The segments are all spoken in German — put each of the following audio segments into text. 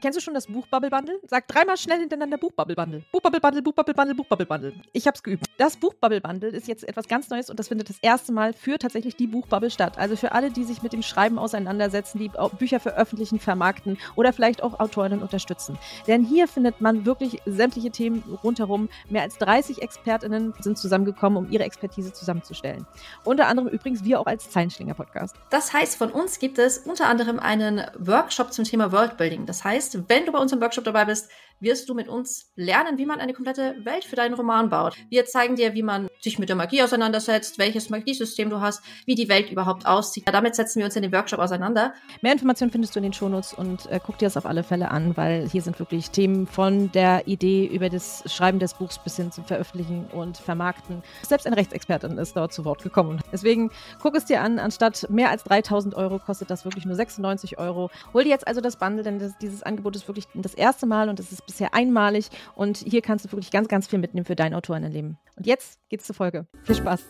Kennst du schon das Buchbubble Bundle? Sag dreimal schnell hintereinander Buchbubble Bundle. Buchbubble Bundle, Buchbubble Bundle, Buchbubble Bundle. Ich hab's geübt. Das Buchbubble Bundle ist jetzt etwas ganz Neues und das findet das erste Mal für tatsächlich die Buchbubble statt. Also für alle, die sich mit dem Schreiben auseinandersetzen, die Bücher veröffentlichen, vermarkten oder vielleicht auch Autorinnen unterstützen. Denn hier findet man wirklich sämtliche Themen rundherum. Mehr als 30 ExpertInnen sind zusammengekommen, um ihre Expertise zusammenzustellen. Unter anderem übrigens wir auch als Zeilenschlinger-Podcast. Das heißt, von uns gibt es unter anderem einen Workshop zum Thema Worldbuilding. Das heißt, wenn du bei uns im Workshop dabei bist, wirst du mit uns lernen, wie man eine komplette Welt für deinen Roman baut. Wir zeigen dir, wie man sich mit der Magie auseinandersetzt, welches Magiesystem du hast, wie die Welt überhaupt aussieht. Damit setzen wir uns in dem Workshop auseinander. Mehr Informationen findest du in den Shownotes und äh, guck dir das auf alle Fälle an, weil hier sind wirklich Themen von der Idee über das Schreiben des Buchs bis hin zum Veröffentlichen und Vermarkten. Selbst eine Rechtsexpertin ist dort zu Wort gekommen. Deswegen guck es dir an. Anstatt mehr als 3000 Euro kostet das wirklich nur 96 Euro. Hol dir jetzt also das Bundle, denn das, dieses Angebot ist wirklich das erste Mal und es ist bisher einmalig. Und hier kannst du wirklich ganz, ganz viel mitnehmen für dein Autorinnenleben. Und jetzt geht's zur Folge. Viel Spaß.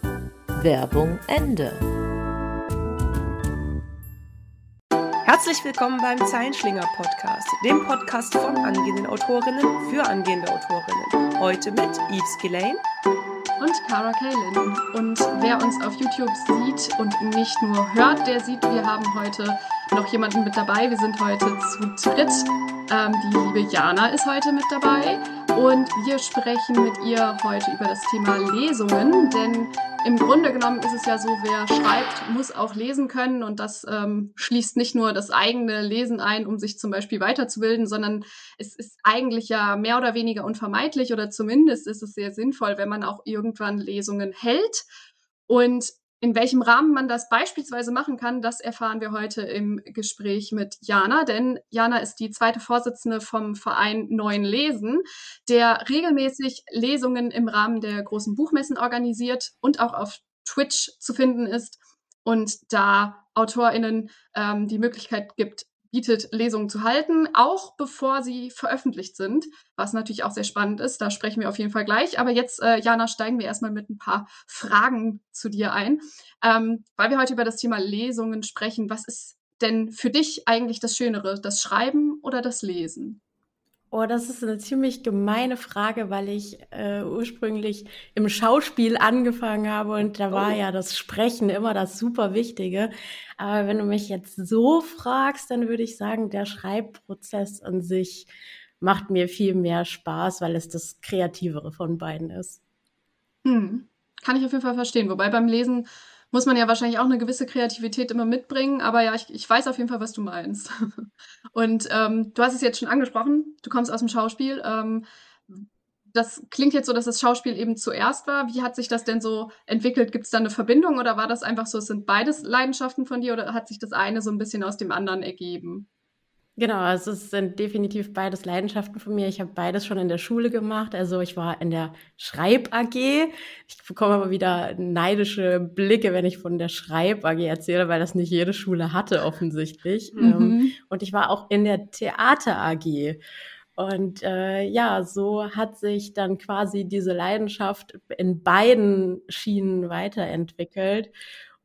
Werbung Ende. Herzlich willkommen beim Zeilenschlinger Podcast, dem Podcast von angehenden Autorinnen für angehende Autorinnen. Heute mit Yves Gillane und Cara Kalin. Und wer uns auf YouTube sieht und nicht nur hört, der sieht, wir haben heute noch jemanden mit dabei. Wir sind heute zu dritt. Ähm, die liebe Jana ist heute mit dabei und wir sprechen mit ihr heute über das Thema Lesungen, denn im Grunde genommen ist es ja so, wer schreibt, muss auch lesen können und das ähm, schließt nicht nur das eigene Lesen ein, um sich zum Beispiel weiterzubilden, sondern es ist eigentlich ja mehr oder weniger unvermeidlich oder zumindest ist es sehr sinnvoll, wenn man auch irgendwann Lesungen hält. Und in welchem Rahmen man das beispielsweise machen kann, das erfahren wir heute im Gespräch mit Jana, denn Jana ist die zweite Vorsitzende vom Verein Neuen Lesen, der regelmäßig Lesungen im Rahmen der großen Buchmessen organisiert und auch auf Twitch zu finden ist und da AutorInnen ähm, die Möglichkeit gibt, bietet, Lesungen zu halten, auch bevor sie veröffentlicht sind, was natürlich auch sehr spannend ist. Da sprechen wir auf jeden Fall gleich. Aber jetzt, äh, Jana, steigen wir erstmal mit ein paar Fragen zu dir ein, ähm, weil wir heute über das Thema Lesungen sprechen. Was ist denn für dich eigentlich das Schönere, das Schreiben oder das Lesen? Oh, das ist eine ziemlich gemeine Frage, weil ich äh, ursprünglich im Schauspiel angefangen habe und da war oh. ja das Sprechen immer das super Wichtige. Aber wenn du mich jetzt so fragst, dann würde ich sagen, der Schreibprozess an sich macht mir viel mehr Spaß, weil es das Kreativere von beiden ist. Hm. Kann ich auf jeden Fall verstehen. Wobei beim Lesen muss man ja wahrscheinlich auch eine gewisse Kreativität immer mitbringen. Aber ja, ich, ich weiß auf jeden Fall, was du meinst. Und ähm, du hast es jetzt schon angesprochen, du kommst aus dem Schauspiel. Ähm, das klingt jetzt so, dass das Schauspiel eben zuerst war. Wie hat sich das denn so entwickelt? Gibt es da eine Verbindung oder war das einfach so, es sind beides Leidenschaften von dir oder hat sich das eine so ein bisschen aus dem anderen ergeben? Genau, also es sind definitiv beides Leidenschaften von mir. Ich habe beides schon in der Schule gemacht. Also ich war in der Schreib AG. Ich bekomme aber wieder neidische Blicke, wenn ich von der Schreib AG erzähle, weil das nicht jede Schule hatte offensichtlich. Mhm. Ähm, und ich war auch in der Theater AG. Und äh, ja, so hat sich dann quasi diese Leidenschaft in beiden Schienen weiterentwickelt.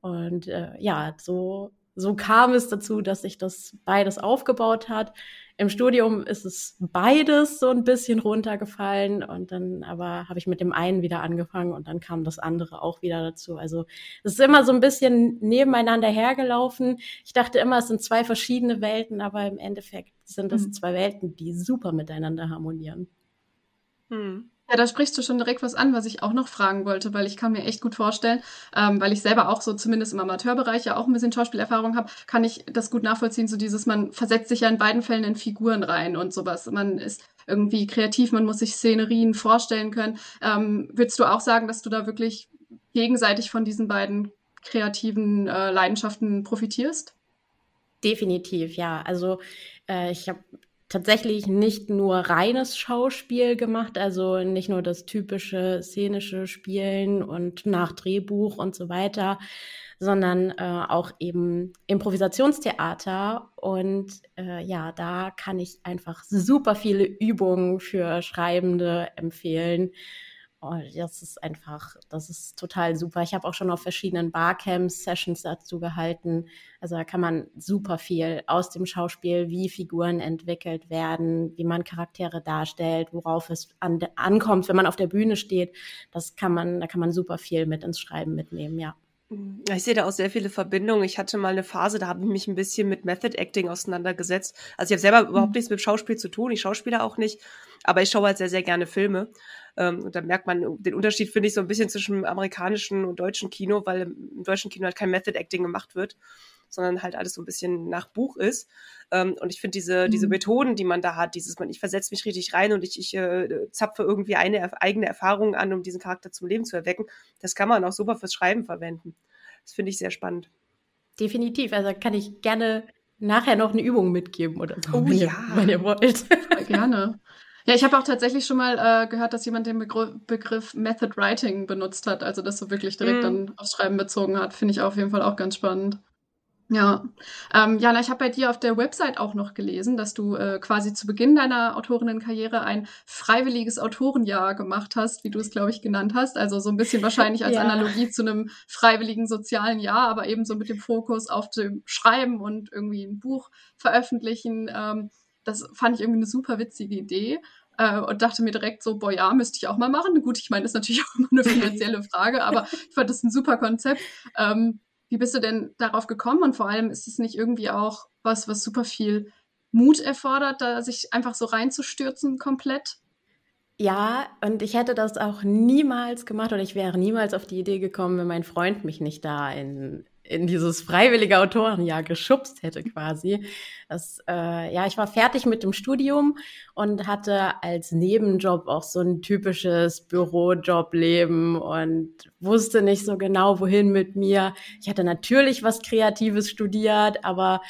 Und äh, ja, so so kam es dazu, dass sich das beides aufgebaut hat. Im Studium ist es beides so ein bisschen runtergefallen und dann aber habe ich mit dem einen wieder angefangen und dann kam das andere auch wieder dazu. Also es ist immer so ein bisschen nebeneinander hergelaufen. Ich dachte immer, es sind zwei verschiedene Welten, aber im Endeffekt sind es mhm. zwei Welten, die super miteinander harmonieren. Mhm. Ja, da sprichst du schon direkt was an, was ich auch noch fragen wollte, weil ich kann mir echt gut vorstellen, ähm, weil ich selber auch so zumindest im Amateurbereich ja auch ein bisschen Schauspielerfahrung habe, kann ich das gut nachvollziehen, so dieses, man versetzt sich ja in beiden Fällen in Figuren rein und sowas. Man ist irgendwie kreativ, man muss sich Szenerien vorstellen können. Ähm, würdest du auch sagen, dass du da wirklich gegenseitig von diesen beiden kreativen äh, Leidenschaften profitierst? Definitiv, ja. Also äh, ich habe tatsächlich nicht nur reines Schauspiel gemacht, also nicht nur das typische szenische Spielen und nach Drehbuch und so weiter, sondern äh, auch eben Improvisationstheater. Und äh, ja, da kann ich einfach super viele Übungen für Schreibende empfehlen. Oh, das ist einfach, das ist total super. Ich habe auch schon auf verschiedenen Barcamps Sessions dazu gehalten. Also da kann man super viel aus dem Schauspiel, wie Figuren entwickelt werden, wie man Charaktere darstellt, worauf es an, ankommt, wenn man auf der Bühne steht. Das kann man, da kann man super viel mit ins Schreiben mitnehmen, ja. Ich sehe da auch sehr viele Verbindungen. Ich hatte mal eine Phase, da habe ich mich ein bisschen mit Method Acting auseinandergesetzt. Also ich habe selber überhaupt mhm. nichts mit Schauspiel zu tun, ich schauspiele auch nicht, aber ich schaue halt sehr, sehr gerne Filme. Ähm, und da merkt man den Unterschied, finde ich, so ein bisschen zwischen amerikanischen und deutschen Kino, weil im deutschen Kino halt kein Method Acting gemacht wird, sondern halt alles so ein bisschen nach Buch ist. Ähm, und ich finde diese, mhm. diese Methoden, die man da hat, dieses, man, ich versetze mich richtig rein und ich, ich äh, zapfe irgendwie eine eigene Erfahrung an, um diesen Charakter zum Leben zu erwecken, das kann man auch super fürs Schreiben verwenden. Das finde ich sehr spannend. Definitiv. Also kann ich gerne nachher noch eine Übung mitgeben oder so, oh, wenn, ja. ihr, wenn ihr wollt. gerne. Ja, ich habe auch tatsächlich schon mal äh, gehört, dass jemand den Begriff, Begriff Method Writing benutzt hat, also das so wirklich direkt mm. dann aufs Schreiben bezogen hat. Finde ich auf jeden Fall auch ganz spannend. Ja, ähm, Jana, ich habe bei dir auf der Website auch noch gelesen, dass du äh, quasi zu Beginn deiner Autorinnenkarriere ein freiwilliges Autorenjahr gemacht hast, wie du es, glaube ich, genannt hast. Also so ein bisschen wahrscheinlich als ja. Analogie zu einem freiwilligen sozialen Jahr, aber eben so mit dem Fokus auf dem Schreiben und irgendwie ein Buch veröffentlichen. Ähm, das fand ich irgendwie eine super witzige Idee äh, und dachte mir direkt so, boah, ja, müsste ich auch mal machen. Gut, ich meine, das ist natürlich auch immer eine finanzielle Frage, aber ich fand das ein super Konzept. Ähm, wie bist du denn darauf gekommen? Und vor allem ist es nicht irgendwie auch was, was super viel Mut erfordert, da sich einfach so reinzustürzen komplett? Ja, und ich hätte das auch niemals gemacht oder ich wäre niemals auf die Idee gekommen, wenn mein Freund mich nicht da in, in dieses freiwillige Autorenjahr geschubst hätte quasi. Das, äh, ja, ich war fertig mit dem Studium und hatte als Nebenjob auch so ein typisches Bürojobleben und wusste nicht so genau, wohin mit mir. Ich hatte natürlich was Kreatives studiert, aber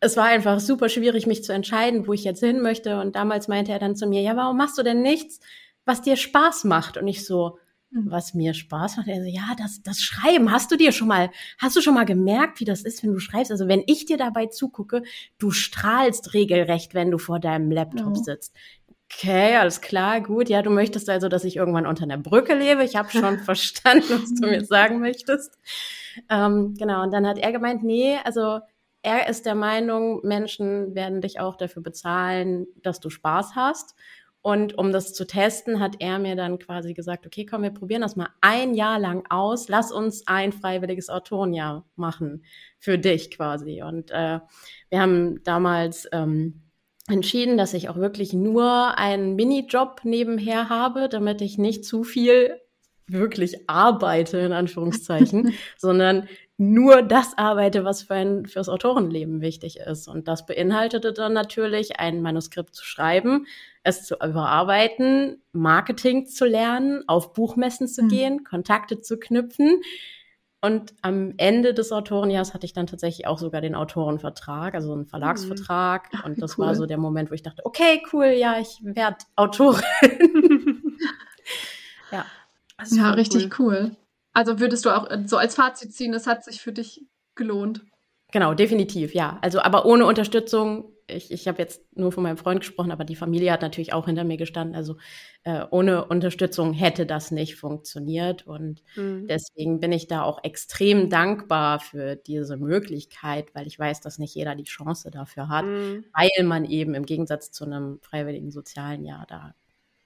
es war einfach super schwierig, mich zu entscheiden, wo ich jetzt hin möchte. Und damals meinte er dann zu mir, ja, warum machst du denn nichts, was dir Spaß macht? Und ich so. Was mir Spaß macht. Er so, ja, das, das Schreiben, hast du dir schon mal, hast du schon mal gemerkt, wie das ist, wenn du schreibst? Also wenn ich dir dabei zugucke, du strahlst regelrecht, wenn du vor deinem Laptop ja. sitzt. Okay, alles klar, gut. Ja, du möchtest also, dass ich irgendwann unter einer Brücke lebe. Ich habe schon verstanden, was du mir sagen möchtest. Ähm, genau, und dann hat er gemeint, nee, also er ist der Meinung, Menschen werden dich auch dafür bezahlen, dass du Spaß hast. Und um das zu testen, hat er mir dann quasi gesagt, okay, komm, wir probieren das mal ein Jahr lang aus. Lass uns ein freiwilliges Autorenjahr machen für dich quasi. Und äh, wir haben damals ähm, entschieden, dass ich auch wirklich nur einen Minijob nebenher habe, damit ich nicht zu viel wirklich arbeite, in Anführungszeichen, sondern nur das arbeite, was für ein, fürs Autorenleben wichtig ist. Und das beinhaltete dann natürlich, ein Manuskript zu schreiben, es zu überarbeiten, Marketing zu lernen, auf Buchmessen zu mhm. gehen, Kontakte zu knüpfen. Und am Ende des Autorenjahres hatte ich dann tatsächlich auch sogar den Autorenvertrag, also einen Verlagsvertrag. Mhm. Und das cool. war so der Moment, wo ich dachte, okay, cool, ja, ich werde Autorin. ja. Ja, richtig cool. cool. Also würdest du auch äh, so als Fazit ziehen, es hat sich für dich gelohnt? Genau, definitiv, ja. Also, aber ohne Unterstützung, ich, ich habe jetzt nur von meinem Freund gesprochen, aber die Familie hat natürlich auch hinter mir gestanden. Also äh, ohne Unterstützung hätte das nicht funktioniert. Und mhm. deswegen bin ich da auch extrem dankbar für diese Möglichkeit, weil ich weiß, dass nicht jeder die Chance dafür hat, mhm. weil man eben im Gegensatz zu einem freiwilligen sozialen Jahr da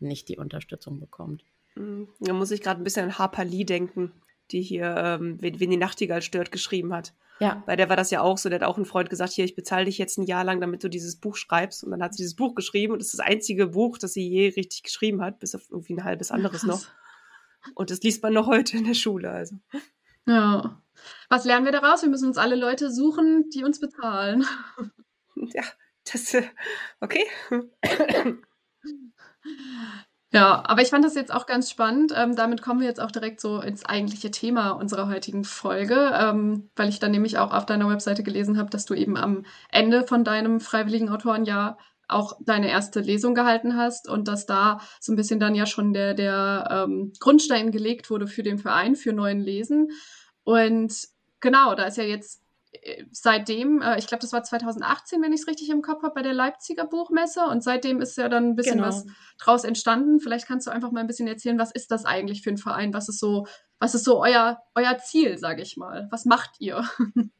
nicht die Unterstützung bekommt. Mhm. Da muss ich gerade ein bisschen an Harper Lee denken, die hier, ähm, wen, wen die Nachtigall stört, geschrieben hat. Ja. Bei der war das ja auch so, der hat auch ein Freund gesagt, hier, ich bezahle dich jetzt ein Jahr lang, damit du dieses Buch schreibst. Und dann hat sie dieses Buch geschrieben und das ist das einzige Buch, das sie je richtig geschrieben hat, bis auf irgendwie ein halbes anderes Krass. noch. Und das liest man noch heute in der Schule, also. Ja. Was lernen wir daraus? Wir müssen uns alle Leute suchen, die uns bezahlen. Ja, das, äh, okay. Ja, aber ich fand das jetzt auch ganz spannend. Ähm, damit kommen wir jetzt auch direkt so ins eigentliche Thema unserer heutigen Folge, ähm, weil ich dann nämlich auch auf deiner Webseite gelesen habe, dass du eben am Ende von deinem freiwilligen Autorenjahr auch deine erste Lesung gehalten hast und dass da so ein bisschen dann ja schon der, der ähm, Grundstein gelegt wurde für den Verein, für neuen Lesen. Und genau, da ist ja jetzt seitdem, äh, ich glaube, das war 2018, wenn ich es richtig im Kopf habe, bei der Leipziger Buchmesse. Und seitdem ist ja dann ein bisschen Genau. was draus entstanden. Vielleicht kannst du einfach mal ein bisschen erzählen, was ist das eigentlich für ein Verein? Was ist so, was ist so euer, euer Ziel, sage ich mal? Was macht ihr?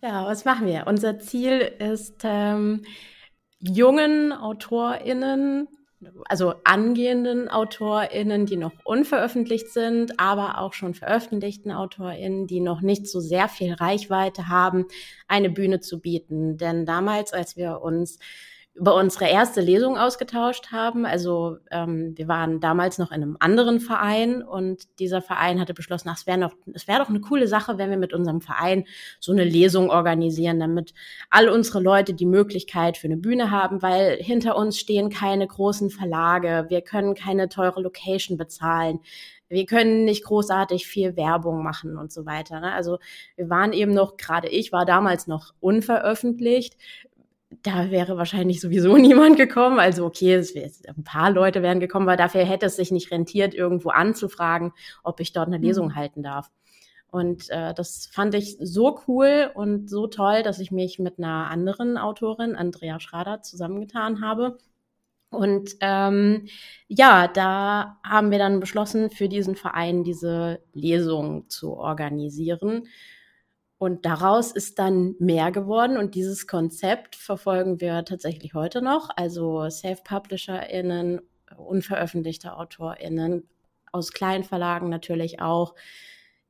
Ja, was machen wir? Unser Ziel ist, ähm, jungen AutorInnen, also angehenden AutorInnen, die noch unveröffentlicht sind, aber auch schon veröffentlichten AutorInnen, die noch nicht so sehr viel Reichweite haben, eine Bühne zu bieten. Denn damals, als wir uns über unsere erste Lesung ausgetauscht haben. Also ähm, wir waren damals noch in einem anderen Verein und dieser Verein hatte beschlossen, ach, es wäre noch, es wäre doch eine coole Sache, wenn wir mit unserem Verein so eine Lesung organisieren, damit all unsere Leute die Möglichkeit für eine Bühne haben, weil hinter uns stehen keine großen Verlage, wir können keine teure Location bezahlen. Wir können nicht großartig viel Werbung machen und so weiter. Ne? Also wir waren eben noch, gerade ich war damals noch unveröffentlicht da wäre wahrscheinlich sowieso niemand gekommen. Also okay, es wär, ein paar Leute wären gekommen, weil dafür hätte es sich nicht rentiert, irgendwo anzufragen, ob ich dort eine Lesung Mhm. halten darf. Und äh, das fand ich so cool und so toll, dass ich mich mit einer anderen Autorin, Andrea Schrader, zusammengetan habe. Und ähm, ja, da haben wir dann beschlossen, für diesen Verein diese Lesung zu organisieren. Und daraus ist dann mehr geworden und dieses Konzept verfolgen wir tatsächlich heute noch. Also Self-PublisherInnen, unveröffentlichte AutorInnen, aus kleinen Verlagen natürlich auch,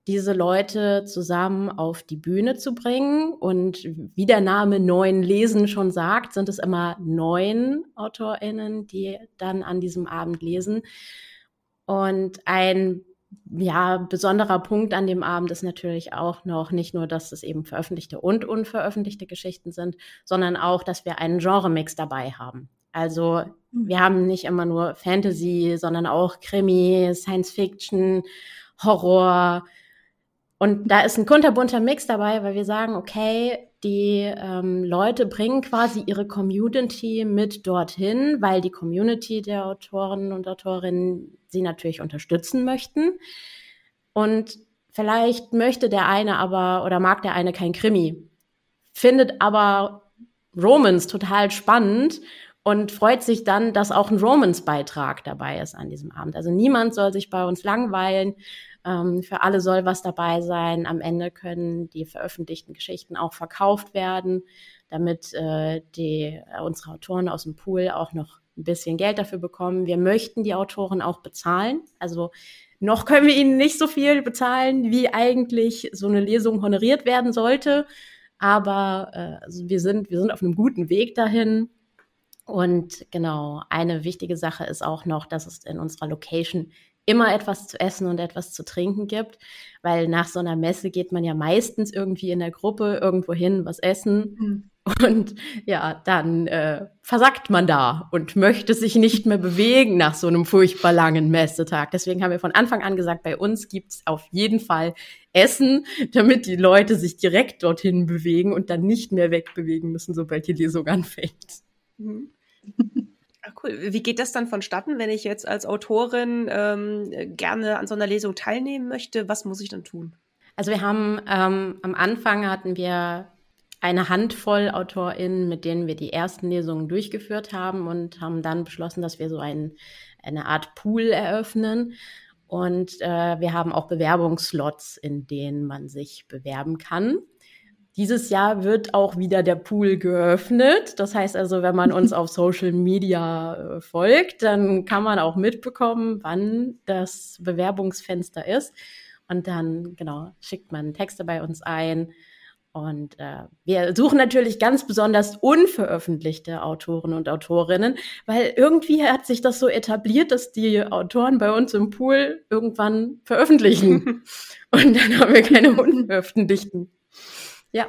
diese Leute zusammen auf die Bühne zu bringen. Und wie der Name Neun Lesen schon sagt, sind es immer neun AutorInnen, die dann an diesem Abend lesen. Und ein ja, besonderer Punkt an dem Abend ist natürlich auch noch nicht nur, dass es eben veröffentlichte und unveröffentlichte Geschichten sind, sondern auch, dass wir einen Genremix dabei haben. Also wir haben nicht immer nur Fantasy, sondern auch Krimi, Science Fiction, Horror. Und da ist ein kunterbunter Mix dabei, weil wir sagen, okay, die ähm, Leute bringen quasi ihre Community mit dorthin, weil die Community der Autoren und Autorinnen sie natürlich unterstützen möchten. Und vielleicht möchte der eine aber oder mag der eine kein Krimi, findet aber Romans total spannend und freut sich dann, dass auch ein Romans-Beitrag dabei ist an diesem Abend. Also niemand soll sich bei uns langweilen. Ähm, für alle soll was dabei sein. Am Ende können die veröffentlichten Geschichten auch verkauft werden, damit äh, die, äh, unsere Autoren aus dem Pool auch noch ein bisschen Geld dafür bekommen. Wir möchten die Autoren auch bezahlen. Also noch können wir ihnen nicht so viel bezahlen, wie eigentlich so eine Lesung honoriert werden sollte. Aber äh, also wir, sind, wir sind auf einem guten Weg dahin. Und genau, eine wichtige Sache ist auch noch, dass es in unserer Location immer etwas zu essen und etwas zu trinken gibt, weil nach so einer Messe geht man ja meistens irgendwie in der Gruppe irgendwo hin, was essen Mhm. und ja, dann äh, versackt man da und möchte sich nicht mehr bewegen nach so einem furchtbar langen Messetag. Deswegen haben wir von Anfang an gesagt, bei uns gibt's auf jeden Fall Essen, damit die Leute sich direkt dorthin bewegen und dann nicht mehr wegbewegen müssen, sobald die Lesung anfängt. Mhm. Ah, cool. Wie geht das dann vonstatten, wenn ich jetzt als Autorin ähm, gerne an so einer Lesung teilnehmen möchte? Was muss ich dann tun? Also wir haben ähm, am Anfang hatten wir eine Handvoll AutorInnen, mit denen wir die ersten Lesungen durchgeführt haben und haben dann beschlossen, dass wir so ein, eine Art Pool eröffnen. Und äh, wir haben auch Bewerbungsslots, in denen man sich bewerben kann. Dieses Jahr wird auch wieder der Pool geöffnet. Das heißt also, wenn man uns auf Social Media äh, folgt, dann kann man auch mitbekommen, wann das Bewerbungsfenster ist. Und dann, genau, schickt man Texte bei uns ein. Und äh, wir suchen natürlich ganz besonders unveröffentlichte Autoren und Autorinnen, weil irgendwie hat sich das so etabliert, dass die Autoren bei uns im Pool irgendwann veröffentlichen. und dann haben wir keine unveröffentlichten. Ja,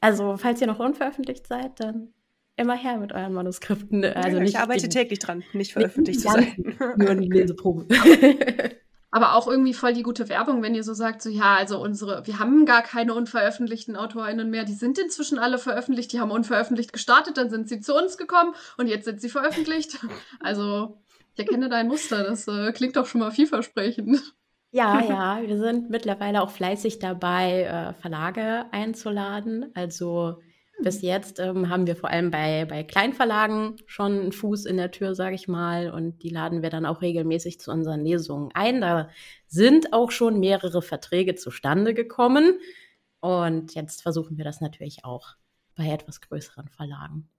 also falls ihr noch unveröffentlicht seid, dann immer her mit euren Manuskripten. Also ja, nicht ich arbeite täglich dran, nicht veröffentlicht zu sein. nur die Leseprobe. Aber auch irgendwie voll die gute Werbung, wenn ihr so sagt, so ja, also unsere, wir haben gar keine unveröffentlichten AutorInnen mehr, die sind inzwischen alle veröffentlicht, die haben unveröffentlicht gestartet, dann sind sie zu uns gekommen und jetzt sind sie veröffentlicht. Also, ich erkenne dein Muster, das äh, klingt doch schon mal vielversprechend. Ja, ja, wir sind mittlerweile auch fleißig dabei, äh, Verlage einzuladen. Also bis jetzt ähm, haben wir vor allem bei, bei Kleinverlagen schon einen Fuß in der Tür, sage ich mal, und die laden wir dann auch regelmäßig zu unseren Lesungen ein. Da sind auch schon mehrere Verträge zustande gekommen. Und jetzt versuchen wir das natürlich auch bei etwas größeren Verlagen.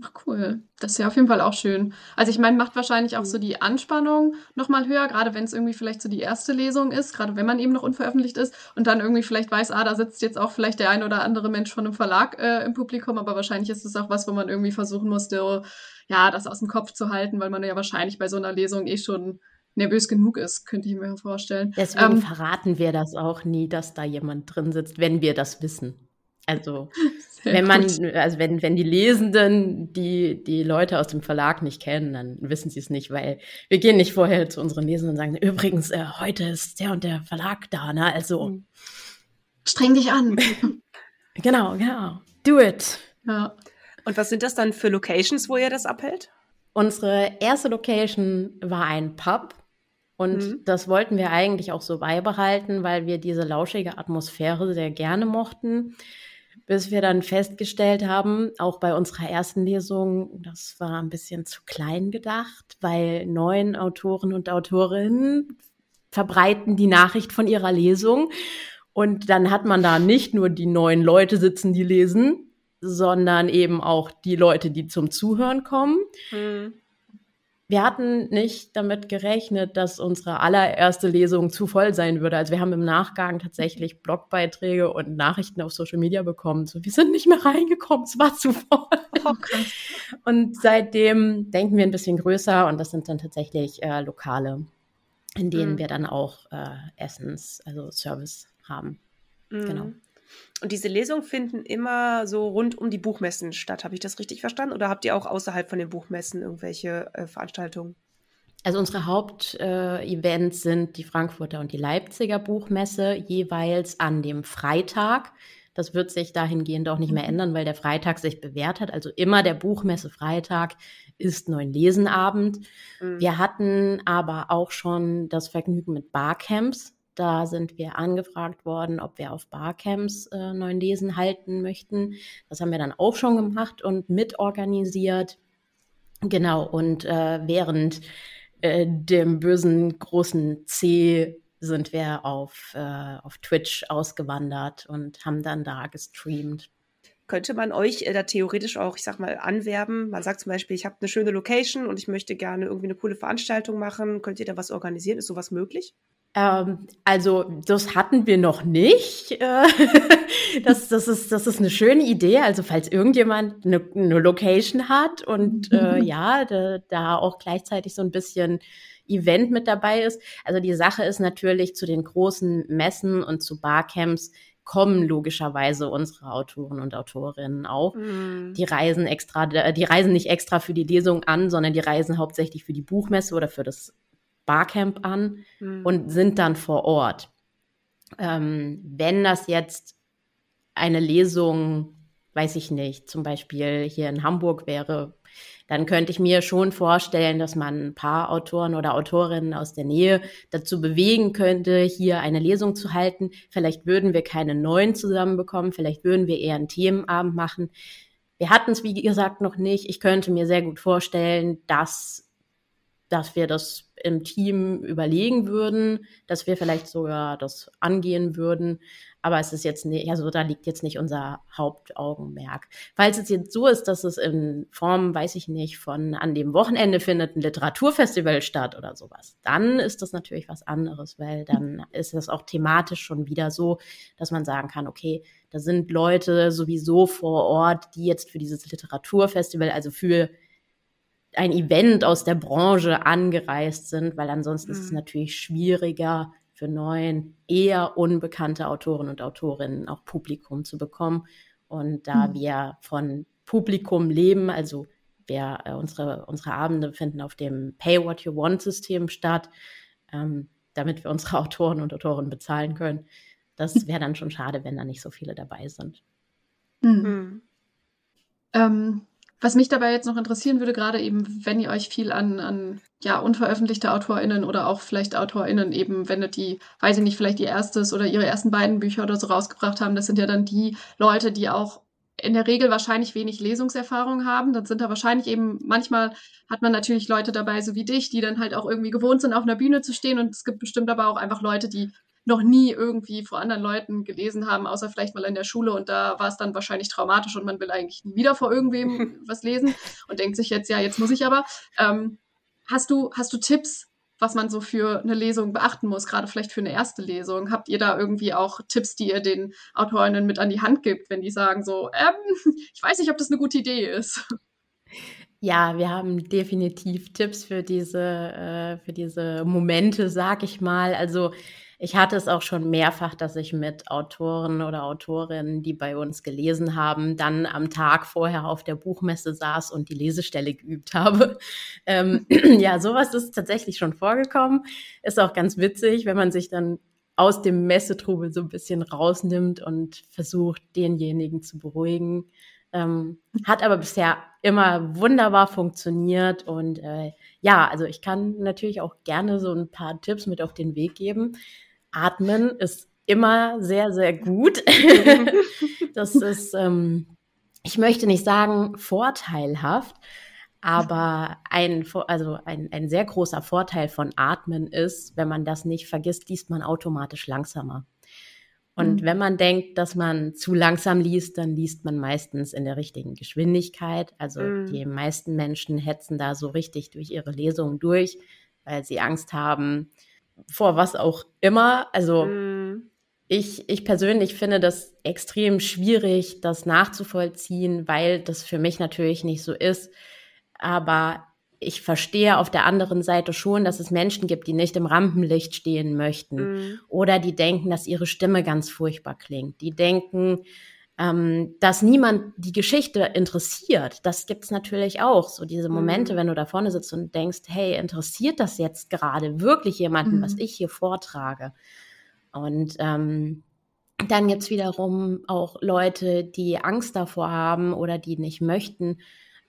Ach cool. Das ist ja auf jeden Fall auch schön. Also ich meine, macht wahrscheinlich auch so die Anspannung nochmal höher, gerade wenn es irgendwie vielleicht so die erste Lesung ist, gerade wenn man eben noch unveröffentlicht ist und dann irgendwie vielleicht weiß, ah, da sitzt jetzt auch vielleicht der ein oder andere Mensch von einem Verlag äh, im Publikum, aber wahrscheinlich ist es auch was, wo man irgendwie versuchen musste, ja, das aus dem Kopf zu halten, weil man ja wahrscheinlich bei so einer Lesung eh schon nervös genug ist, könnte ich mir vorstellen. Deswegen ähm, verraten wir das auch nie, dass da jemand drin sitzt, wenn wir das wissen. Also wenn man, also wenn, wenn die Lesenden die, die Leute aus dem Verlag nicht kennen, dann wissen sie es nicht, weil wir gehen nicht vorher zu unseren Lesenden und sagen, übrigens, äh, heute ist der und der Verlag da, ne? Also hm. streng dich an. genau, genau. Do it. Ja. Und was sind das dann für Locations, wo ihr das abhält? Unsere erste Location war ein Pub. Und mhm. das wollten wir eigentlich auch so beibehalten, weil wir diese lauschige Atmosphäre sehr gerne mochten bis wir dann festgestellt haben, auch bei unserer ersten Lesung, das war ein bisschen zu klein gedacht, weil neun Autoren und Autorinnen verbreiten die Nachricht von ihrer Lesung. Und dann hat man da nicht nur die neun Leute sitzen, die lesen, sondern eben auch die Leute, die zum Zuhören kommen. Mhm wir hatten nicht damit gerechnet, dass unsere allererste Lesung zu voll sein würde. Also wir haben im Nachgang tatsächlich Blogbeiträge und Nachrichten auf Social Media bekommen. So, wir sind nicht mehr reingekommen, es war zu voll. Oh, und seitdem denken wir ein bisschen größer und das sind dann tatsächlich äh, Lokale, in denen mhm. wir dann auch äh, Essens, also Service haben. Mhm. Genau. Und diese Lesungen finden immer so rund um die Buchmessen statt. Habe ich das richtig verstanden? Oder habt ihr auch außerhalb von den Buchmessen irgendwelche äh, Veranstaltungen? Also unsere Hauptevents äh, sind die Frankfurter und die Leipziger Buchmesse jeweils an dem Freitag. Das wird sich dahingehend auch nicht mehr mhm. ändern, weil der Freitag sich bewährt hat. Also immer der Buchmesse Freitag ist Neuen Lesenabend. Mhm. Wir hatten aber auch schon das Vergnügen mit Barcamps. Da sind wir angefragt worden, ob wir auf Barcamps äh, neuen Lesen halten möchten. Das haben wir dann auch schon gemacht und mitorganisiert. Genau, und äh, während äh, dem bösen großen C sind wir auf, äh, auf Twitch ausgewandert und haben dann da gestreamt. Könnte man euch äh, da theoretisch auch, ich sag mal, anwerben? Man sagt zum Beispiel, ich habe eine schöne Location und ich möchte gerne irgendwie eine coole Veranstaltung machen. Könnt ihr da was organisieren? Ist sowas möglich? Ähm, also das hatten wir noch nicht. Äh, das, das, ist, das ist eine schöne Idee. Also falls irgendjemand eine, eine Location hat und äh, ja, da, da auch gleichzeitig so ein bisschen Event mit dabei ist. Also die Sache ist natürlich zu den großen Messen und zu Barcamps kommen logischerweise unsere Autoren und Autorinnen auch. Mm. Die reisen extra, die reisen nicht extra für die Lesung an, sondern die reisen hauptsächlich für die Buchmesse oder für das Barcamp an mhm. und sind dann vor Ort. Ähm, wenn das jetzt eine Lesung, weiß ich nicht, zum Beispiel hier in Hamburg wäre, dann könnte ich mir schon vorstellen, dass man ein paar Autoren oder Autorinnen aus der Nähe dazu bewegen könnte, hier eine Lesung zu halten. Vielleicht würden wir keine neuen zusammenbekommen, vielleicht würden wir eher einen Themenabend machen. Wir hatten es, wie gesagt, noch nicht. Ich könnte mir sehr gut vorstellen, dass dass wir das im Team überlegen würden, dass wir vielleicht sogar das angehen würden. Aber es ist jetzt nicht, also da liegt jetzt nicht unser Hauptaugenmerk. Falls es jetzt so ist, dass es in Form, weiß ich nicht, von an dem Wochenende findet ein Literaturfestival statt oder sowas, dann ist das natürlich was anderes, weil dann ist es auch thematisch schon wieder so, dass man sagen kann, okay, da sind Leute sowieso vor Ort, die jetzt für dieses Literaturfestival, also für ein Event aus der Branche angereist sind, weil ansonsten mhm. ist es mhm. natürlich schwieriger für neuen, eher unbekannte Autoren und Autorinnen auch Publikum zu bekommen. Und da mhm. wir von Publikum leben, also wir, äh, unsere, unsere Abende finden auf dem Pay What You Want System statt, ähm, damit wir unsere Autoren und Autorinnen bezahlen können. Das wäre dann schon schade, wenn da nicht so viele dabei sind. Mhm. mhm. Ähm, Was mich dabei jetzt noch interessieren würde, gerade eben, wenn ihr euch viel an, an ja, unveröffentlichte AutorInnen oder auch vielleicht AutorInnen eben wendet, die, weiß ich nicht, vielleicht ihr erstes oder ihre ersten beiden Bücher oder so rausgebracht haben, das sind ja dann die Leute, die auch in der Regel wahrscheinlich wenig Lesungserfahrung haben. Dann sind da wahrscheinlich eben, manchmal hat man natürlich Leute dabei, so wie dich, die dann halt auch irgendwie gewohnt sind, auf einer Bühne zu stehen. Und es gibt bestimmt aber auch einfach Leute, die noch nie irgendwie vor anderen Leuten gelesen haben, außer vielleicht mal in der Schule und da war es dann wahrscheinlich traumatisch und man will eigentlich nie wieder vor irgendwem was lesen und denkt sich jetzt, ja, jetzt muss ich aber. Ähm, hast du, hast du Tipps, was man so für eine Lesung beachten muss, gerade vielleicht für eine erste Lesung? Habt ihr da irgendwie auch Tipps, die ihr den Autorinnen mit an die Hand gibt, wenn die sagen so, ähm, ich weiß nicht, ob das eine gute Idee ist? Ja, wir haben definitiv Tipps für diese, äh, für diese Momente, sag ich mal. Also ich hatte es auch schon mehrfach, dass ich mit Autoren oder Autorinnen, die bei uns gelesen haben, dann am Tag vorher auf der Buchmesse saß und die Lesestelle geübt habe. Ähm, ja, sowas ist tatsächlich schon vorgekommen. Ist auch ganz witzig, wenn man sich dann aus dem Messetrubel so ein bisschen rausnimmt und versucht, denjenigen zu beruhigen. Ähm, hat aber bisher immer wunderbar funktioniert und äh, ja, also ich kann natürlich auch gerne so ein paar Tipps mit auf den Weg geben. Atmen ist immer sehr, sehr gut. das ist, ähm, ich möchte nicht sagen vorteilhaft, aber ein, also ein, ein sehr großer Vorteil von Atmen ist, wenn man das nicht vergisst, liest man automatisch langsamer. Und mhm. wenn man denkt, dass man zu langsam liest, dann liest man meistens in der richtigen Geschwindigkeit. Also mhm. die meisten Menschen hetzen da so richtig durch ihre Lesungen durch, weil sie Angst haben, vor was auch immer. Also mm. ich, ich persönlich finde das extrem schwierig, das nachzuvollziehen, weil das für mich natürlich nicht so ist. Aber ich verstehe auf der anderen Seite schon, dass es Menschen gibt, die nicht im Rampenlicht stehen möchten mm. oder die denken, dass ihre Stimme ganz furchtbar klingt. Die denken, ähm, dass niemand die Geschichte interessiert. Das gibt's natürlich auch. So diese Momente, mhm. wenn du da vorne sitzt und denkst, hey, interessiert das jetzt gerade wirklich jemanden, mhm. was ich hier vortrage? Und ähm, dann gibt's wiederum auch Leute, die Angst davor haben oder die nicht möchten,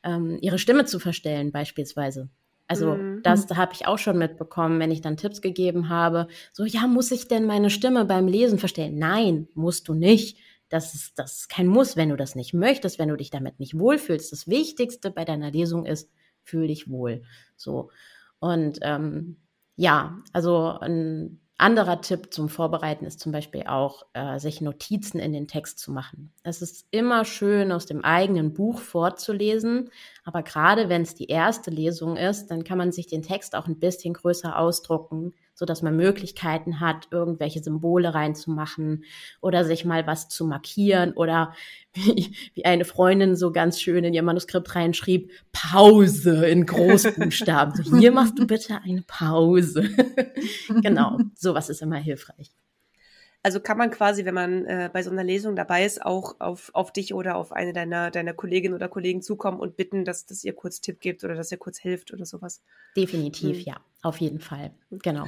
ähm, ihre Stimme zu verstellen, beispielsweise. Also mhm. das habe ich auch schon mitbekommen, wenn ich dann Tipps gegeben habe. So, ja, muss ich denn meine Stimme beim Lesen verstellen? Nein, musst du nicht. Das ist, das ist kein Muss, wenn du das nicht möchtest, wenn du dich damit nicht wohlfühlst. Das Wichtigste bei deiner Lesung ist, fühl dich wohl. So. Und ähm, ja, also ein anderer Tipp zum Vorbereiten ist zum Beispiel auch, äh, sich Notizen in den Text zu machen. Es ist immer schön, aus dem eigenen Buch vorzulesen, aber gerade wenn es die erste Lesung ist, dann kann man sich den Text auch ein bisschen größer ausdrucken, so dass man Möglichkeiten hat, irgendwelche Symbole reinzumachen oder sich mal was zu markieren oder wie, wie eine Freundin so ganz schön in ihr Manuskript reinschrieb, Pause in Großbuchstaben. so, hier machst du bitte eine Pause. genau, sowas ist immer hilfreich. Also kann man quasi, wenn man äh, bei so einer Lesung dabei ist, auch auf, auf dich oder auf eine deiner, deiner Kolleginnen oder Kollegen zukommen und bitten, dass, dass ihr kurz Tipp gebt oder dass ihr kurz hilft oder sowas. Definitiv, hm. ja, auf jeden Fall. Genau.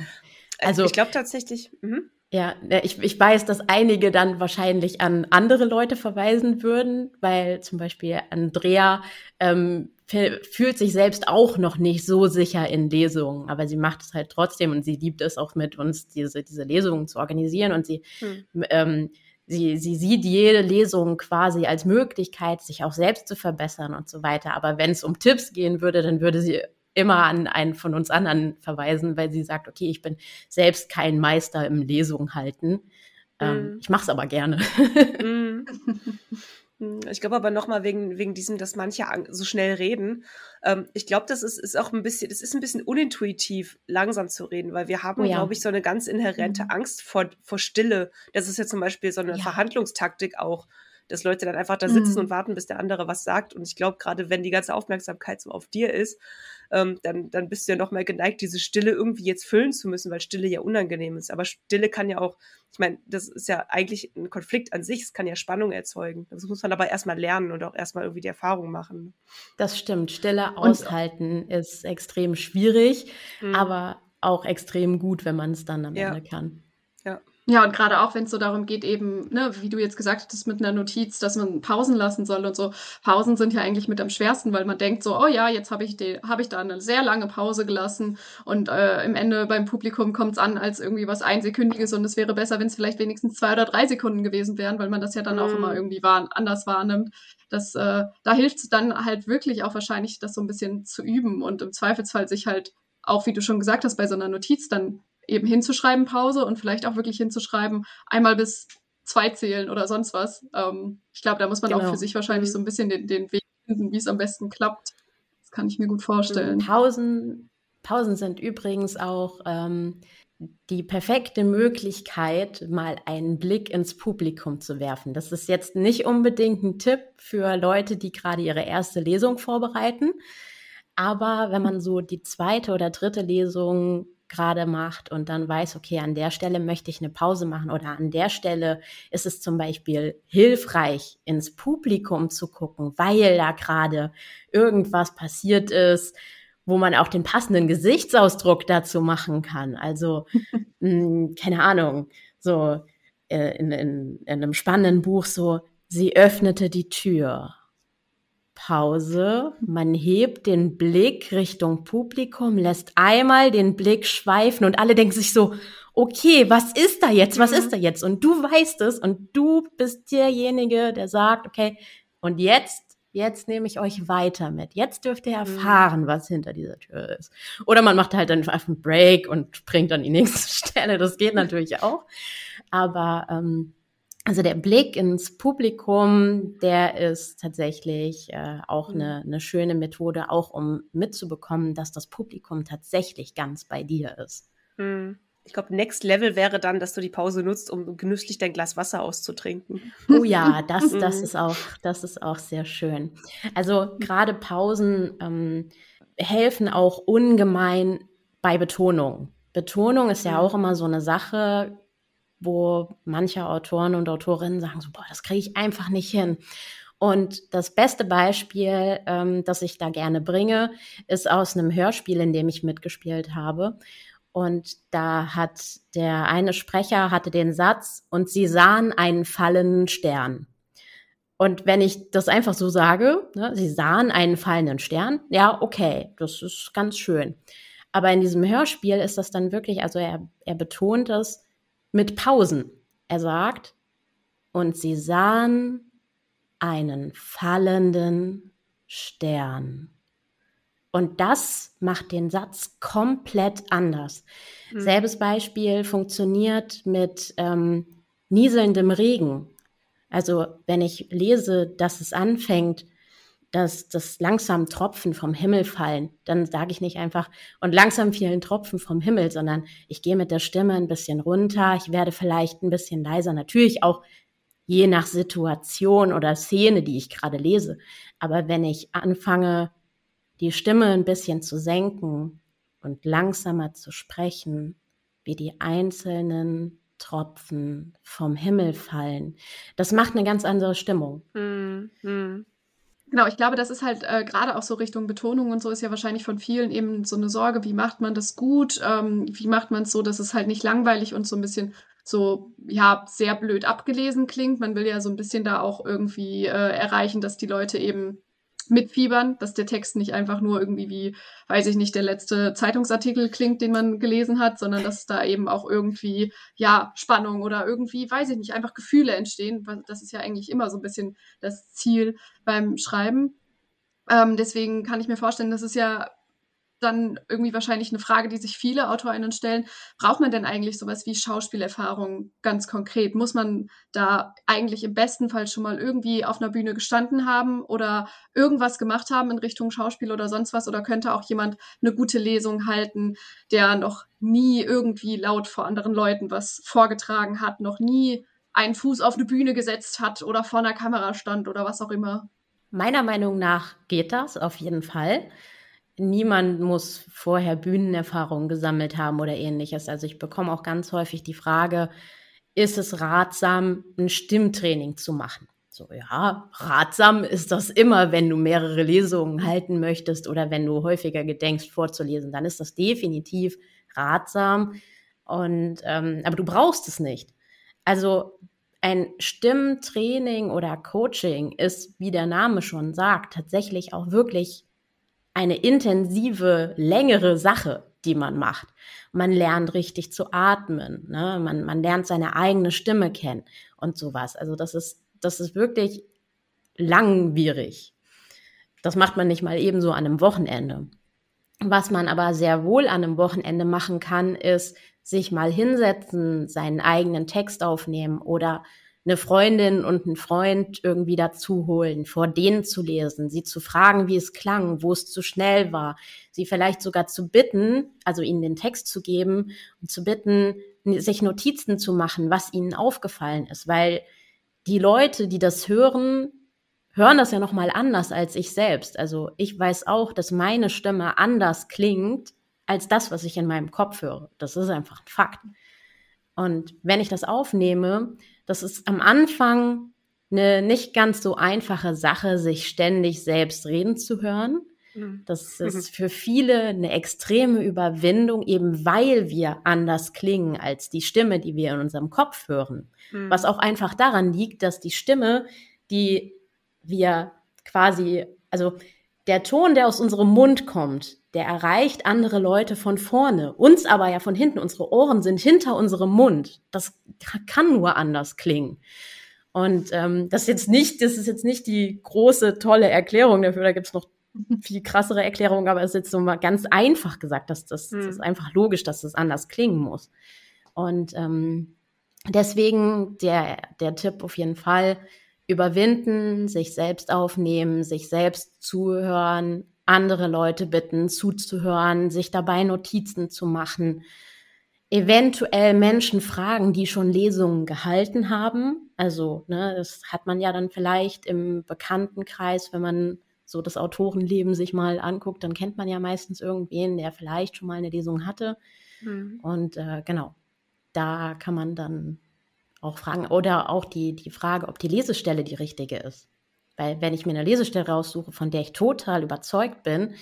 Äh, also ich glaube tatsächlich. Mh. Ja, ich, ich weiß, dass einige dann wahrscheinlich an andere Leute verweisen würden, weil zum Beispiel Andrea ähm, fühlt sich selbst auch noch nicht so sicher in Lesungen, aber sie macht es halt trotzdem und sie liebt es auch mit uns, diese, diese Lesungen zu organisieren und sie, hm. ähm, sie, sie sieht jede Lesung quasi als Möglichkeit, sich auch selbst zu verbessern und so weiter. Aber wenn es um Tipps gehen würde, dann würde sie immer an einen von uns anderen verweisen, weil sie sagt, okay, ich bin selbst kein Meister im Lesung halten. Ähm, mm. Ich mache es aber gerne. Hm, ich glaube aber nochmal wegen, wegen diesem, dass manche so schnell reden. Ähm, ich glaube, das ist, ist auch ein bisschen, das ist ein bisschen unintuitiv, langsam zu reden, weil wir haben, oh ja. glaube ich, so eine ganz inhärente mhm. Angst vor, vor Stille. Das ist ja zum Beispiel so eine ja. Verhandlungstaktik auch, dass Leute dann einfach da sitzen mhm. und warten, bis der andere was sagt. Und ich glaube, gerade wenn die ganze Aufmerksamkeit so auf dir ist, ähm, dann, dann bist du ja noch mal geneigt, diese Stille irgendwie jetzt füllen zu müssen, weil Stille ja unangenehm ist. Aber Stille kann ja auch, ich meine, das ist ja eigentlich ein Konflikt an sich, es kann ja Spannung erzeugen. Das muss man aber erstmal lernen und auch erstmal irgendwie die Erfahrung machen. Das stimmt. Stille aushalten und, ist extrem schwierig, mhm. aber auch extrem gut, wenn man es dann am ja. Ende kann. Ja. Ja, und gerade auch, wenn es so darum geht, eben, ne, wie du jetzt gesagt hattest, mit einer Notiz, dass man Pausen lassen soll und so. Pausen sind ja eigentlich mit am schwersten, weil man denkt so, oh ja, jetzt habe ich, hab ich da eine sehr lange Pause gelassen und äh, im Ende beim Publikum kommt es an als irgendwie was Einsekündiges und es wäre besser, wenn es vielleicht wenigstens zwei oder drei Sekunden gewesen wären, weil man das ja dann mm. auch immer mhm. irgendwie wahr, anders wahrnimmt. Das, äh, da hilft es dann halt wirklich auch wahrscheinlich, das so ein bisschen zu üben und im Zweifelsfall sich halt auch, wie du schon gesagt hast, bei so einer Notiz dann eben hinzuschreiben, Pause und vielleicht auch wirklich hinzuschreiben, einmal bis zwei zählen oder sonst was. Ähm, ich glaube, da muss man genau. auch für sich wahrscheinlich so ein bisschen den, den Weg finden, wie es am besten klappt. Das kann ich mir gut vorstellen. Pausen, Pausen sind übrigens auch ähm, die perfekte Möglichkeit, mal einen Blick ins Publikum zu werfen. Das ist jetzt nicht unbedingt ein Tipp für Leute, die gerade ihre erste Lesung vorbereiten. Aber wenn man so die zweite oder dritte Lesung gerade macht und dann weiß, okay, an der Stelle möchte ich eine Pause machen oder an der Stelle ist es zum Beispiel hilfreich, ins Publikum zu gucken, weil da gerade irgendwas passiert ist, wo man auch den passenden Gesichtsausdruck dazu machen kann. Also, mh, hm, keine Ahnung, so äh, in, in, in einem spannenden Buch so, sie öffnete die Tür Pause. Man hebt den Blick Richtung Publikum, lässt einmal den Blick schweifen und alle denken sich so, okay, was ist da jetzt? Was ist da jetzt? Und du weißt es und du bist derjenige, der sagt, okay, und jetzt jetzt nehme ich euch weiter mit. Jetzt dürft ihr mhm. erfahren, was hinter dieser Tür ist. Oder man macht halt dann einfach einen Break und springt an die nächste Stelle. Das geht natürlich auch. Aber ähm, also der Blick ins Publikum, der ist tatsächlich äh, auch mhm. eine, eine schöne Methode, auch um mitzubekommen, dass das Publikum tatsächlich ganz bei dir ist. Mhm. Ich glaube, Next Level wäre dann, dass du die Pause nutzt, um genüsslich dein Glas Wasser auszutrinken. Oh ja, das, das ist auch, das ist auch sehr schön. Also gerade Pausen ähm, helfen auch ungemein bei Betonung. Betonung ist ja mhm. auch immer so eine Sache, wo manche Autoren und Autorinnen sagen so, boah, das kriege ich einfach nicht hin. Und das beste Beispiel, ähm, das ich da gerne bringe, ist aus einem Hörspiel, in dem ich mitgespielt habe. Und da hat der eine Sprecher hatte den Satz, und sie sahen einen fallenden Stern. Und wenn ich das einfach so sage, ne, sie sahen einen fallenden Stern, ja, okay, das ist ganz schön. Aber in diesem Hörspiel ist das dann wirklich, also er, er betont es, mit Pausen. Er sagt, und sie sahen einen fallenden Stern. Und das macht den Satz komplett anders. Mhm. Selbes Beispiel funktioniert mit ähm, nieselndem Regen. Also wenn ich lese, dass es anfängt, dass das langsam Tropfen vom Himmel fallen, dann sage ich nicht einfach und langsam fielen Tropfen vom Himmel, sondern ich gehe mit der Stimme ein bisschen runter, ich werde vielleicht ein bisschen leiser, natürlich auch je nach Situation oder Szene, die ich gerade lese. Aber wenn ich anfange, die Stimme ein bisschen zu senken und langsamer zu sprechen, wie die einzelnen Tropfen vom Himmel fallen, das macht eine ganz andere Stimmung. Hm, hm. Genau, ich glaube, das ist halt äh, gerade auch so Richtung Betonung und so ist ja wahrscheinlich von vielen eben so eine Sorge, wie macht man das gut, ähm, wie macht man es so, dass es halt nicht langweilig und so ein bisschen so, ja, sehr blöd abgelesen klingt. Man will ja so ein bisschen da auch irgendwie äh, erreichen, dass die Leute eben mitfiebern, dass der Text nicht einfach nur irgendwie wie, weiß ich nicht, der letzte Zeitungsartikel klingt, den man gelesen hat, sondern dass da eben auch irgendwie, ja, Spannung oder irgendwie, weiß ich nicht, einfach Gefühle entstehen. Das ist ja eigentlich immer so ein bisschen das Ziel beim Schreiben. Ähm, deswegen kann ich mir vorstellen, dass es ja dann irgendwie wahrscheinlich eine Frage, die sich viele AutorInnen stellen. Braucht man denn eigentlich sowas wie Schauspielerfahrung ganz konkret? Muss man da eigentlich im besten Fall schon mal irgendwie auf einer Bühne gestanden haben oder irgendwas gemacht haben in Richtung Schauspiel oder sonst was? Oder könnte auch jemand eine gute Lesung halten, der noch nie irgendwie laut vor anderen Leuten was vorgetragen hat, noch nie einen Fuß auf eine Bühne gesetzt hat oder vor einer Kamera stand oder was auch immer? Meiner Meinung nach geht das auf jeden Fall niemand muss vorher Bühnenerfahrung gesammelt haben oder ähnliches. Also ich bekomme auch ganz häufig die Frage, ist es ratsam, ein Stimmtraining zu machen? So, ja, ratsam ist das immer, wenn du mehrere Lesungen halten möchtest oder wenn du häufiger gedenkst, vorzulesen, dann ist das definitiv ratsam. Und ähm, aber du brauchst es nicht. Also ein Stimmtraining oder Coaching ist, wie der Name schon sagt, tatsächlich auch wirklich eine intensive, längere Sache, die man macht. Man lernt richtig zu atmen, ne? man, man lernt seine eigene Stimme kennen und sowas. Also das ist, das ist wirklich langwierig. Das macht man nicht mal ebenso an einem Wochenende. Was man aber sehr wohl an einem Wochenende machen kann, ist sich mal hinsetzen, seinen eigenen Text aufnehmen oder eine Freundin und einen Freund irgendwie dazu holen, vor denen zu lesen, sie zu fragen, wie es klang, wo es zu schnell war, sie vielleicht sogar zu bitten, also ihnen den Text zu geben und zu bitten, sich Notizen zu machen, was ihnen aufgefallen ist, weil die Leute, die das hören, hören das ja noch mal anders als ich selbst. Also ich weiß auch, dass meine Stimme anders klingt als das, was ich in meinem Kopf höre. Das ist einfach ein Fakt. Und wenn ich das aufnehme, das ist am Anfang eine nicht ganz so einfache Sache, sich ständig selbst reden zu hören. Mhm. Das ist für viele eine extreme Überwindung, eben weil wir anders klingen als die Stimme, die wir in unserem Kopf hören. Mhm. Was auch einfach daran liegt, dass die Stimme, die wir quasi, also der Ton, der aus unserem Mund kommt, der erreicht andere Leute von vorne, uns aber ja von hinten. Unsere Ohren sind hinter unserem Mund. Das kann nur anders klingen. Und ähm, das ist jetzt nicht, das ist jetzt nicht die große tolle Erklärung dafür. Da gibt's noch viel krassere Erklärungen, aber es ist jetzt so mal ganz einfach gesagt, dass das, hm. das ist einfach logisch, dass das anders klingen muss. Und ähm, deswegen der der Tipp auf jeden Fall überwinden, sich selbst aufnehmen, sich selbst zuhören, andere Leute bitten, zuzuhören, sich dabei Notizen zu machen, eventuell Menschen fragen, die schon Lesungen gehalten haben. Also, ne, das hat man ja dann vielleicht im Bekanntenkreis, wenn man so das Autorenleben sich mal anguckt, dann kennt man ja meistens irgendwen, der vielleicht schon mal eine Lesung hatte. Mhm. Und äh, genau, da kann man dann auch fragen. Oder auch die, die Frage, ob die Lesestelle die richtige ist. Weil wenn ich mir eine Lesestelle raussuche, von der ich total überzeugt bin,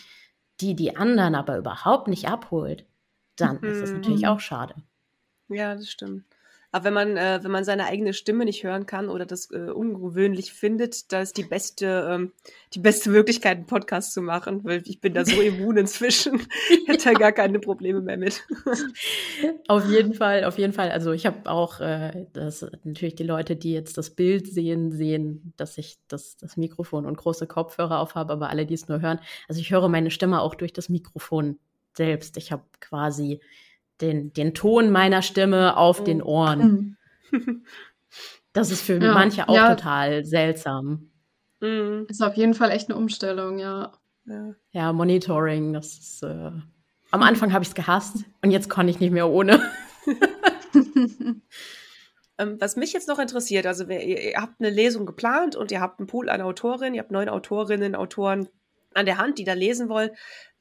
die die anderen aber überhaupt nicht abholt, dann mhm. ist das natürlich mhm. auch schade. Ja, das stimmt. Aber wenn man, äh, wenn man seine eigene Stimme nicht hören kann oder das äh, ungewöhnlich findet, da ist die beste, ähm, die beste Möglichkeit, einen Podcast zu machen, weil ich bin da so immun inzwischen. ich hätte da gar keine Probleme mehr mit. auf jeden Fall, auf jeden Fall. Also ich habe auch, äh, das natürlich die Leute, die jetzt das Bild sehen, sehen, dass ich das, das Mikrofon und große Kopfhörer aufhabe, aber alle, die es nur hören, also ich höre meine Stimme auch durch das Mikrofon selbst. Ich habe quasi den, den Ton meiner Stimme auf oh. den Ohren. Das ist für ja, manche auch ja. total seltsam. Mhm. Ist auf jeden Fall echt eine Umstellung, ja. Ja, ja Monitoring, das ist. Äh, am Anfang habe ich es gehasst und jetzt kann ich nicht mehr ohne. ähm, was mich jetzt noch interessiert, also ihr, ihr, habt eine Lesung geplant und ihr habt einen Pool an Autorinnen, ihr habt neun Autorinnen, Autoren an der Hand, die da lesen wollen.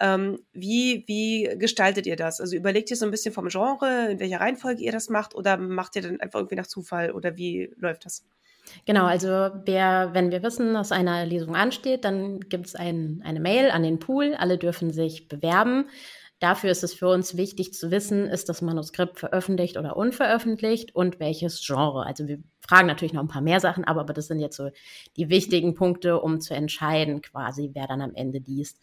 Ähm, wie, wie gestaltet ihr das? Also überlegt ihr so ein bisschen vom Genre, in welcher Reihenfolge ihr das macht oder macht ihr dann einfach irgendwie nach Zufall oder wie läuft das? Genau, also wer, wenn wir wissen, dass eine Lesung ansteht, dann gibt es ein, eine Mail an den Pool. Alle dürfen sich bewerben. Dafür ist es für uns wichtig zu wissen, ist das Manuskript veröffentlicht oder unveröffentlicht und welches Genre. Also wir fragen natürlich noch ein paar mehr Sachen, aber, aber das sind jetzt so die wichtigen Punkte, um zu entscheiden quasi, wer dann am Ende liest.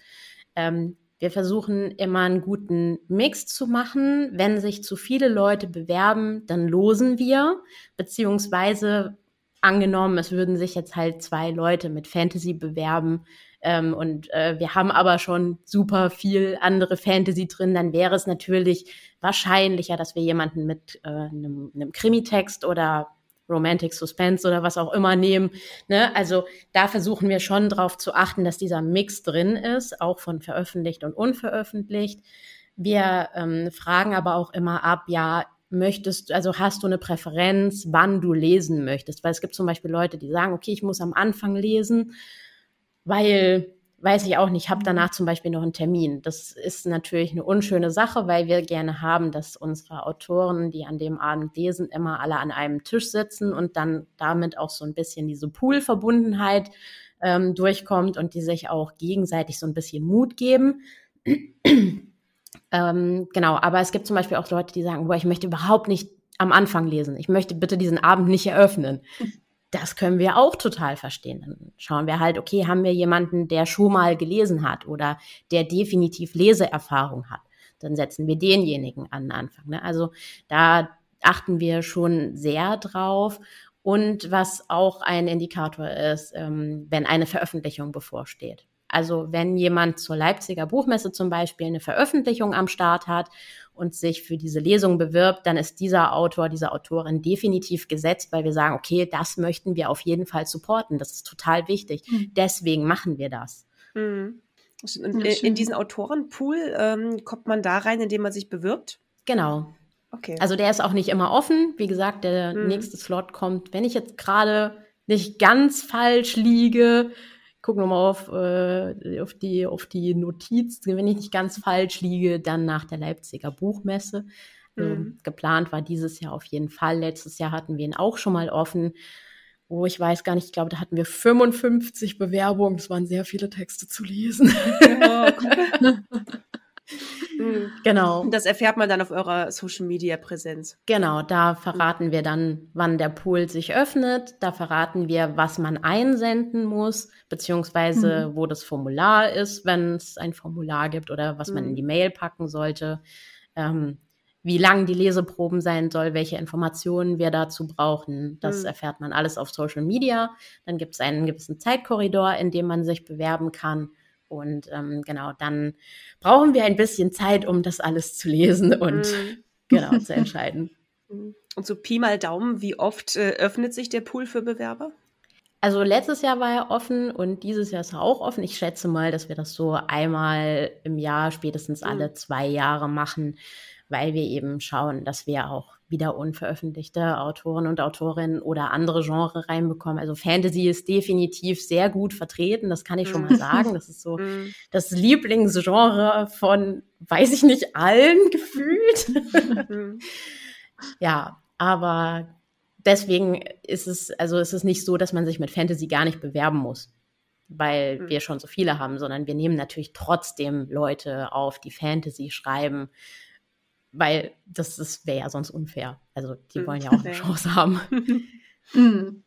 Ähm, wir versuchen immer einen guten Mix zu machen. Wenn sich zu viele Leute bewerben, dann losen wir, beziehungsweise angenommen, es würden sich jetzt halt zwei Leute mit Fantasy bewerben, ähm, und äh, wir haben aber schon super viel andere Fantasy drin, dann wäre es natürlich wahrscheinlicher, dass wir jemanden mit äh, einem, einem Krimi-Text oder Romantic Suspense oder was auch immer nehmen. Ne? Also da versuchen wir schon darauf zu achten, dass dieser Mix drin ist, auch von veröffentlicht und unveröffentlicht. Wir ähm, fragen aber auch immer ab, ja, möchtest, also hast du eine Präferenz, wann du lesen möchtest? Weil es gibt zum Beispiel Leute, die sagen, okay, ich muss am Anfang lesen weil, weiß ich auch nicht, habe danach zum Beispiel noch einen Termin. Das ist natürlich eine unschöne Sache, weil wir gerne haben, dass unsere Autoren, die an dem Abend lesen, immer alle an einem Tisch sitzen und dann damit auch so ein bisschen diese Pool-Verbundenheit ähm, durchkommt und die sich auch gegenseitig so ein bisschen Mut geben. ähm, genau, aber es gibt zum Beispiel auch Leute, die sagen, boah, ich möchte überhaupt nicht am Anfang lesen. Ich möchte bitte diesen Abend nicht eröffnen. Das können wir auch total verstehen. Dann schauen wir halt, okay, haben wir jemanden, der schon mal gelesen hat oder der definitiv Leseerfahrung hat. Dann setzen wir denjenigen an den Anfang. Ne? Also da achten wir schon sehr drauf. Und was auch ein Indikator ist, ähm, wenn eine Veröffentlichung bevorsteht. Also wenn jemand zur Leipziger Buchmesse zum Beispiel eine Veröffentlichung am Start hat und sich für diese Lesung bewirbt, dann ist dieser Autor, diese Autorin definitiv gesetzt, weil wir sagen, okay, das möchten wir auf jeden Fall supporten. Das ist total wichtig. Mhm. Deswegen machen wir das. Mhm. In, in, diesen Autorenpool ähm, kommt man da rein, indem man sich bewirbt? Genau. Okay. Also der ist auch nicht immer offen. Wie gesagt, der mhm. nächste Slot kommt, wenn ich jetzt gerade nicht ganz falsch liege, guck nochmal auf, äh, auf, die, auf die Notiz, wenn ich nicht ganz falsch liege, dann nach der Leipziger Buchmesse. Ähm, mhm. Ähm, geplant war dieses Jahr auf jeden Fall. Letztes Jahr hatten wir ihn auch schon mal offen. Oh, ich weiß gar nicht, ich glaube, da hatten wir 55 Bewerbungen. Das waren sehr viele Texte zu lesen. Ja. Mhm. Genau. Das erfährt man dann auf eurer Social Media Präsenz. Genau, da verraten wir dann, wann der Pool sich öffnet. Da verraten wir, was man einsenden muss, beziehungsweise mhm. wo das Formular ist, wenn es ein Formular gibt oder was mhm. man in die Mail packen sollte. Ähm, wie lang die Leseproben sein soll, welche Informationen wir dazu brauchen. Das mhm. erfährt man alles auf Social Media. Dann gibt es einen gewissen Zeitkorridor, in dem man sich bewerben kann. Und ähm, genau, dann brauchen wir ein bisschen Zeit, um das alles zu lesen und mhm. genau zu entscheiden. Mhm. Und so Pi mal Daumen, wie oft äh, öffnet sich der Pool für Bewerber? Also letztes Jahr war er offen und dieses Jahr ist er auch offen. Ich schätze mal, dass wir das so einmal im Jahr, spätestens alle mhm. zwei Jahre machen, weil wir eben schauen, dass wir auch wieder unveröffentlichte Autoren und Autorinnen oder andere Genre reinbekommen. Also Fantasy ist definitiv sehr gut vertreten, das kann ich schon mal mhm. sagen. Das ist so mhm. das Lieblingsgenre von, weiß ich nicht, allen gefühlt. Mhm. ja, aber deswegen ist es, also ist es nicht so, dass man sich mit Fantasy gar nicht bewerben muss, weil wir schon so viele haben, sondern wir nehmen natürlich trotzdem Leute auf, die Fantasy schreiben weil das, das wäre ja sonst unfair. Also die hm, wollen ja auch eine Chance haben. Hm.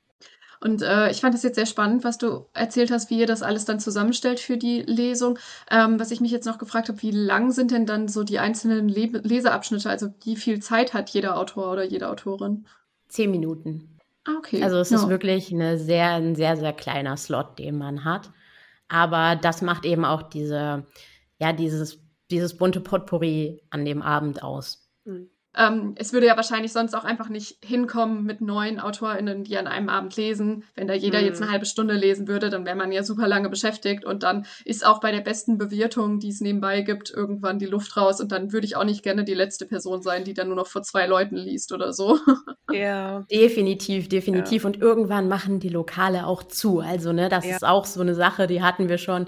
Und äh, ich fand es jetzt sehr spannend, was du erzählt hast, wie ihr das alles dann zusammenstellt für die Lesung. Ähm, was ich mich jetzt noch gefragt habe, wie lang sind denn dann so die einzelnen Le Leseabschnitte? Also wie viel Zeit hat jeder Autor oder jede Autorin? Zehn Minuten. Ah, okay. Also es ja. ist wirklich eine sehr, ein sehr, sehr kleiner Slot, den man hat. Aber das macht eben auch diese, ja, dieses dieses bunte Potpourri an dem Abend aus. Mhm. Ähm, es würde ja wahrscheinlich sonst auch einfach nicht hinkommen mit neuen AutorInnen, die an einem Abend lesen. Wenn da jeder mhm. jetzt eine halbe Stunde lesen würde, dann wäre man ja super lange beschäftigt und dann ist auch bei der besten Bewirtung, die es nebenbei gibt, irgendwann die Luft raus und dann würde ich auch nicht gerne die letzte Person sein, die dann nur noch vor zwei Leuten liest oder so. Ja. Definitiv, definitiv. Ja. Und irgendwann machen die Lokale auch zu. Also, ne, das ja. ist auch so eine Sache, die hatten wir schon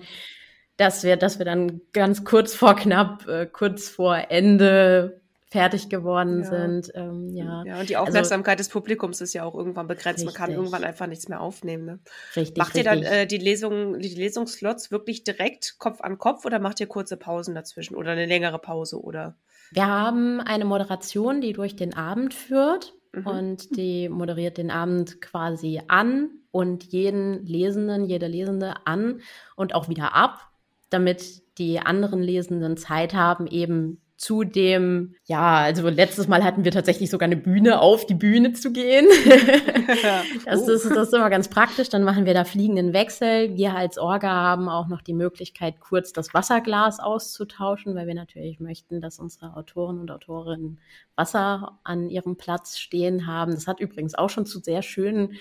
dass wir, dass wir dann ganz kurz vor knapp, äh, kurz vor Ende fertig geworden ja. sind. Ähm, ja. ja, und die also Aufmerksamkeit also, des Publikums ist ja auch irgendwann begrenzt. Richtig. Man kann irgendwann einfach nichts mehr aufnehmen. Ne? Richtig. Macht richtig. ihr dann äh, die Lesung, die Lesungsslots wirklich direkt Kopf an Kopf oder macht ihr kurze Pausen dazwischen oder eine längere Pause oder? Wir haben eine Moderation, die durch den Abend führt mhm. und die moderiert den Abend quasi an und jeden Lesenden, jede Lesende an und auch wieder ab damit die anderen Lesenden Zeit haben, eben zu dem, ja, also letztes Mal hatten wir tatsächlich sogar eine Bühne, auf die Bühne zu gehen. das, ist, das ist immer ganz praktisch. Dann machen wir da fliegenden Wechsel. Wir als Orga haben auch noch die Möglichkeit, kurz das Wasserglas auszutauschen, weil wir natürlich möchten, dass unsere Autoren und Autorinnen Wasser an ihrem Platz stehen haben. Das hat übrigens auch schon zu sehr schönen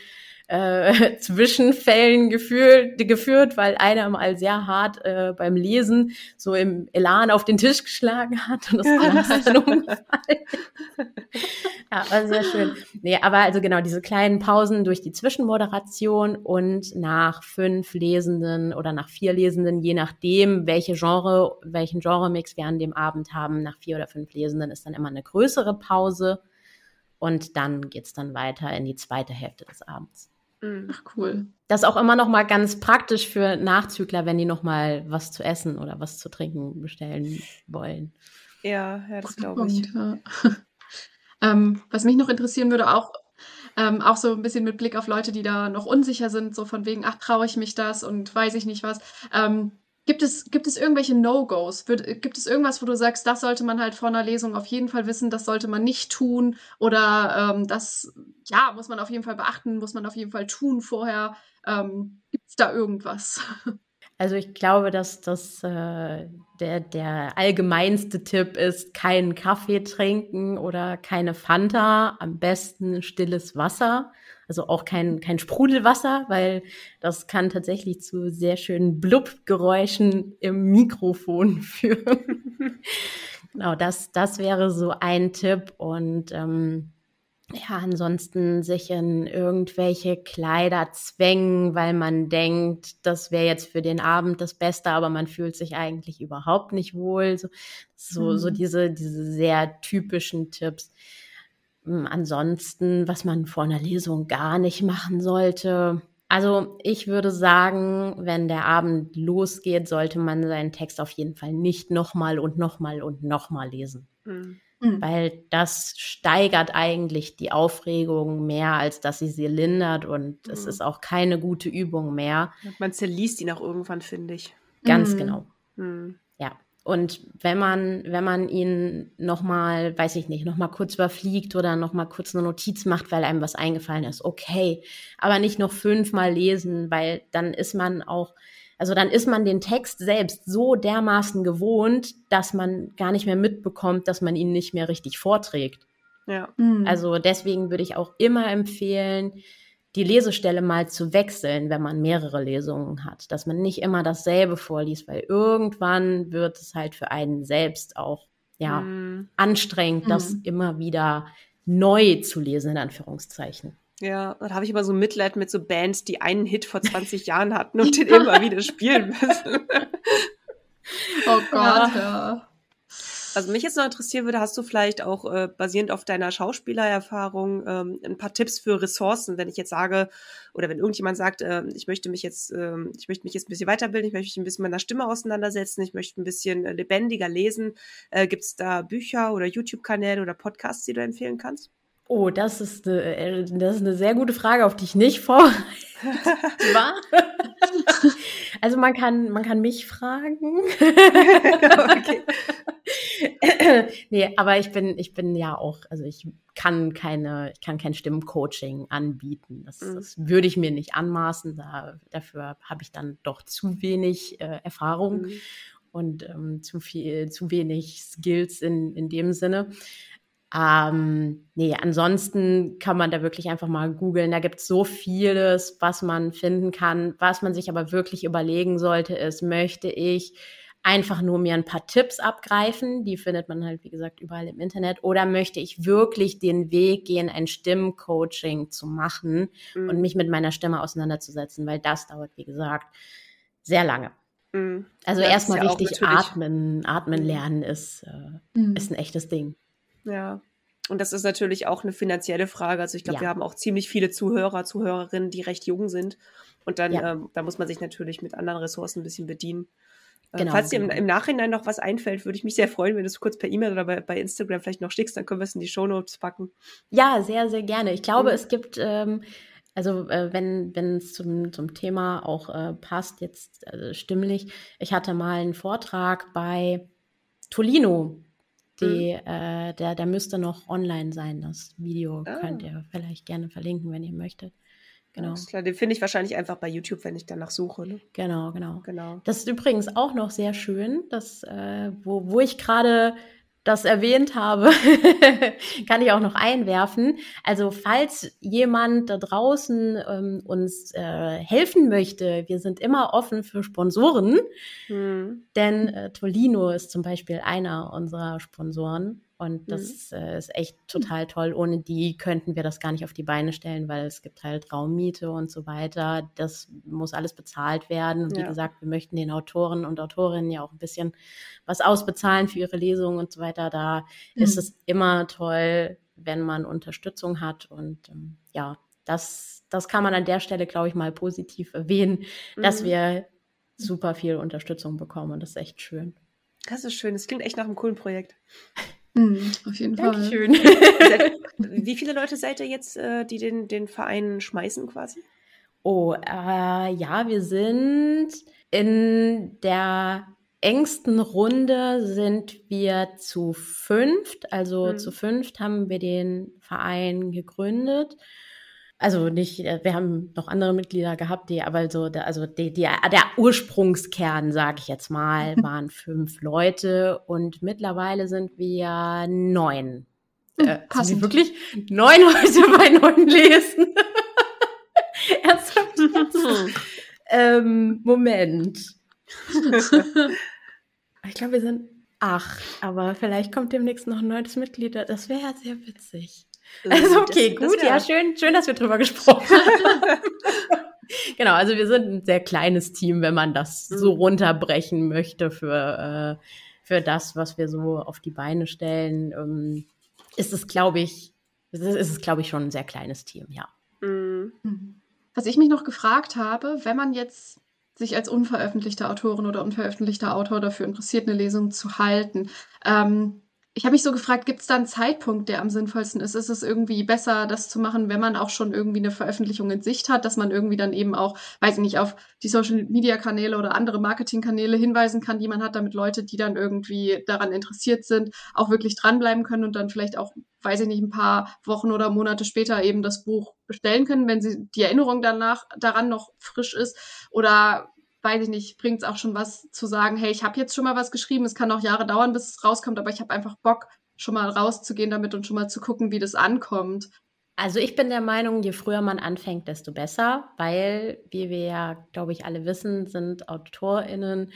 äh, Zwischenfällen geführt, geführt, weil einer mal sehr hart äh, beim Lesen so im Elan auf den Tisch geschlagen hat und das Glas ist dann umgefallen. ja, war sehr schön. Nee, aber also genau, diese kleinen Pausen durch die Zwischenmoderation und nach fünf Lesenden oder nach vier Lesenden, je nachdem, welche Genre, welchen Genremix wir an dem Abend haben, nach vier oder fünf Lesenden ist dann immer eine größere Pause. Und dann geht's dann weiter in die zweite Hälfte des Abends. Mhm. Ach cool. Das ist auch immer noch mal ganz praktisch für Nachzügler, wenn die noch mal was zu essen oder was zu trinken bestellen wollen. Ja, ja das glaube ich. Ja. Ähm, was mich noch interessieren würde, auch, ähm, auch so ein bisschen mit Blick auf Leute, die da noch unsicher sind, so von wegen, ach, traue ich mich das und weiß ich nicht was. Ähm, Gibt es, gibt es irgendwelche No-Gos? Gibt es irgendwas, wo du sagst, das sollte man halt vor einer Lesung auf jeden Fall wissen, das sollte man nicht tun? Oder ähm, das, ja, muss man auf jeden Fall beachten, muss man auf jeden Fall tun vorher? Ähm, Gibt es da irgendwas? Also ich glaube, dass das äh, der, der allgemeinste Tipp ist, keinen Kaffee trinken oder keine Fanta, am besten stilles Wasser. Also auch kein, kein Sprudelwasser, weil das kann tatsächlich zu sehr schönen Blubgeräuschen im Mikrofon führen. genau, das, das wäre so ein Tipp. Und ähm, ja, ansonsten sich in irgendwelche Kleider zwängen, weil man denkt, das wäre jetzt für den Abend das Beste, aber man fühlt sich eigentlich überhaupt nicht wohl. So, so, mhm. so diese, diese sehr typischen Tipps. Hm, ansonsten, was man vor einer Lesung gar nicht machen sollte. Also ich würde sagen, wenn der Abend losgeht, sollte man seinen Text auf jeden Fall nicht nochmal und nochmal und nochmal lesen. Mhm. Weil das steigert eigentlich die Aufregung mehr, als dass sie sie lindert und mhm. es ist auch keine gute Übung mehr. Man zerliest ihn auch irgendwann, finde ich. Ganz mhm. genau. Mhm. Und wenn man, wenn man ihn nochmal, weiß ich nicht, nochmal kurz überfliegt oder nochmal kurz eine Notiz macht, weil einem was eingefallen ist, okay. Aber nicht noch fünfmal lesen, weil dann ist man auch, also dann ist man den Text selbst so dermaßen gewohnt, dass man gar nicht mehr mitbekommt, dass man ihn nicht mehr richtig vorträgt. Ja. Mhm. Also deswegen würde ich auch immer empfehlen, die Lesestelle mal zu wechseln, wenn man mehrere Lesungen hat, dass man nicht immer dasselbe vorliest, weil irgendwann wird es halt für einen selbst auch ja mm. anstrengend, das hm. immer wieder neu zu lesen in Anführungszeichen. Ja, da habe ich immer so Mitleid mit so Bands, die einen Hit vor 20 Jahren hatten und den immer wieder spielen müssen. oh Gott, ja. ja. Also mich jetzt noch interessieren würde, hast du vielleicht auch äh, basierend auf deiner Schauspielererfahrung ähm, ein paar Tipps für Ressourcen, wenn ich jetzt sage, oder wenn irgendjemand sagt, äh, ich möchte mich jetzt, äh, ich möchte mich jetzt ein bisschen weiterbilden, ich möchte mich ein bisschen mit meiner Stimme auseinandersetzen, ich möchte ein bisschen äh, lebendiger lesen. Äh, Gibt es da Bücher oder YouTube-Kanäle oder Podcasts, die du empfehlen kannst? Oh, das ist, eine, äh, das ist eine sehr gute Frage, auf die ich nicht vorbereitet war. Also man kann, man kann mich fragen. nee, aber ich bin, ich bin ja auch, also ich kann keine, ich kann kein Stimmcoaching anbieten. Das, mhm. das würde ich mir nicht anmaßen. Da, dafür habe ich dann doch zu wenig äh, Erfahrung mhm. und ähm, zu viel, zu wenig Skills in, in dem Sinne. Ähm, nee, ansonsten kann man da wirklich einfach mal googeln. Da gibt es so vieles, was man finden kann. Was man sich aber wirklich überlegen sollte, ist, möchte ich einfach nur mir ein paar Tipps abgreifen, die findet man halt, wie gesagt, überall im Internet, oder möchte ich wirklich den Weg gehen, ein Stimmcoaching zu machen mhm. und mich mit meiner Stimme auseinanderzusetzen, weil das dauert, wie gesagt, sehr lange. Mhm. Also erstmal ja richtig atmen, atmen lernen ist, äh, mhm. ist ein echtes Ding. Ja. Und das ist natürlich auch eine finanzielle Frage. Also ich glaube, ja. wir haben auch ziemlich viele Zuhörer, Zuhörerinnen, die recht jung sind. Und dann, ja. ähm, da muss man sich natürlich mit anderen Ressourcen ein bisschen bedienen. Äh, genau, Falls dir im, genau. im, Nachhinein noch was einfällt, würde ich mich sehr freuen, wenn du es kurz per E-Mail oder bei, bei, Instagram vielleicht noch schickst, dann können wir es in die Shownotes packen. Ja, sehr, sehr gerne. Ich glaube, mhm. es gibt, ähm, also äh, wenn es zum, zum Thema auch äh, passt, jetzt äh, stimmlich, ich hatte mal einen Vortrag bei Tolino die, mhm. äh, der, der müsste noch online sein. Das Video ah. könnt ihr vielleicht gerne verlinken, wenn ihr möchtet. Genau. klar, den finde ich wahrscheinlich einfach bei YouTube, wenn ich danach suche. Ne? Genau, genau, genau. Das ist übrigens auch noch sehr schön, dass, äh, wo, wo ich gerade das erwähnt habe, kann ich auch noch einwerfen. Also falls jemand da draußen ähm, uns äh, helfen möchte, wir sind immer offen für Sponsoren, hm. denn äh, Tolino ist zum Beispiel einer unserer Sponsoren. Und das mhm. äh, ist echt total toll. Ohne die könnten wir das gar nicht auf die Beine stellen, weil es gibt halt Raummiete und so weiter. Das muss alles bezahlt werden. Und ja. wie gesagt, wir möchten den Autoren und Autorinnen ja auch ein bisschen was ausbezahlen für ihre Lesungen und so weiter. Da mhm. ist es immer toll, wenn man Unterstützung hat. Und ähm, ja, das, das kann man an der Stelle, glaube ich, mal positiv erwähnen, mhm. dass wir super viel Unterstützung bekommen. Und das ist echt schön. Das ist schön. Das klingt echt nach einem coolen Projekt. Mhm, auf jeden Fall. Dankeschön. Wie viele Leute seid ihr jetzt, äh, die den, den Verein schmeißen quasi? Oh, äh, ja, wir sind in der engsten Runde sind wir zu fünft. Also Mhm. zu fünft haben wir den Verein gegründet. Also nicht, äh, wir haben noch andere Mitglieder gehabt, die aber so, der- also die, die, der Ursprungskern, sage ich jetzt mal, waren fünf Leute und mittlerweile sind wir neun. Hm, Äh, passend. wirklich neun Leute bei neun lesen. Ernsthaft ähm, Moment. Ich glaube, wir sind acht, aber vielleicht kommt demnächst noch ein neues Mitglied. Das wäre ja sehr witzig. Also okay, Das- das gut, wär- ja, schön, schön, dass wir drüber gesprochen haben. genau, also wir sind ein sehr kleines Team, wenn man das so Mhm. runterbrechen möchte für, äh, für das, was wir so auf die Beine stellen. Ähm, ist es, glaube ich, ist es, ist es, glaube ich, schon ein sehr kleines Team, ja. Mhm. Mhm. Was ich mich noch gefragt habe, wenn man jetzt sich als unveröffentlichter Autorin oder unveröffentlichter Autor dafür interessiert, eine Lesung zu halten, ähm, ich habe mich so gefragt, gibt es da einen Zeitpunkt, der am sinnvollsten ist? Ist es irgendwie besser, das zu machen, wenn man auch schon irgendwie eine Veröffentlichung in Sicht hat, dass man irgendwie dann eben auch, weiß ich nicht, auf die Social-Media-Kanäle oder andere Marketing-Kanäle hinweisen kann, die man hat, damit Leute, die dann irgendwie daran interessiert sind, auch wirklich dranbleiben können und dann vielleicht auch, weiß ich nicht, ein paar Wochen oder Monate später eben das Buch bestellen können, wenn sie die Erinnerung danach daran noch frisch ist oder weiß ich nicht, bringt es auch schon was zu sagen, hey, ich habe jetzt schon mal was geschrieben, es kann auch Jahre dauern, bis es rauskommt, aber ich habe einfach Bock, schon mal rauszugehen damit und schon mal zu gucken, wie das ankommt. Also ich bin der Meinung, je früher man anfängt, desto besser, weil, wie wir ja, glaube ich, alle wissen, sind AutorInnen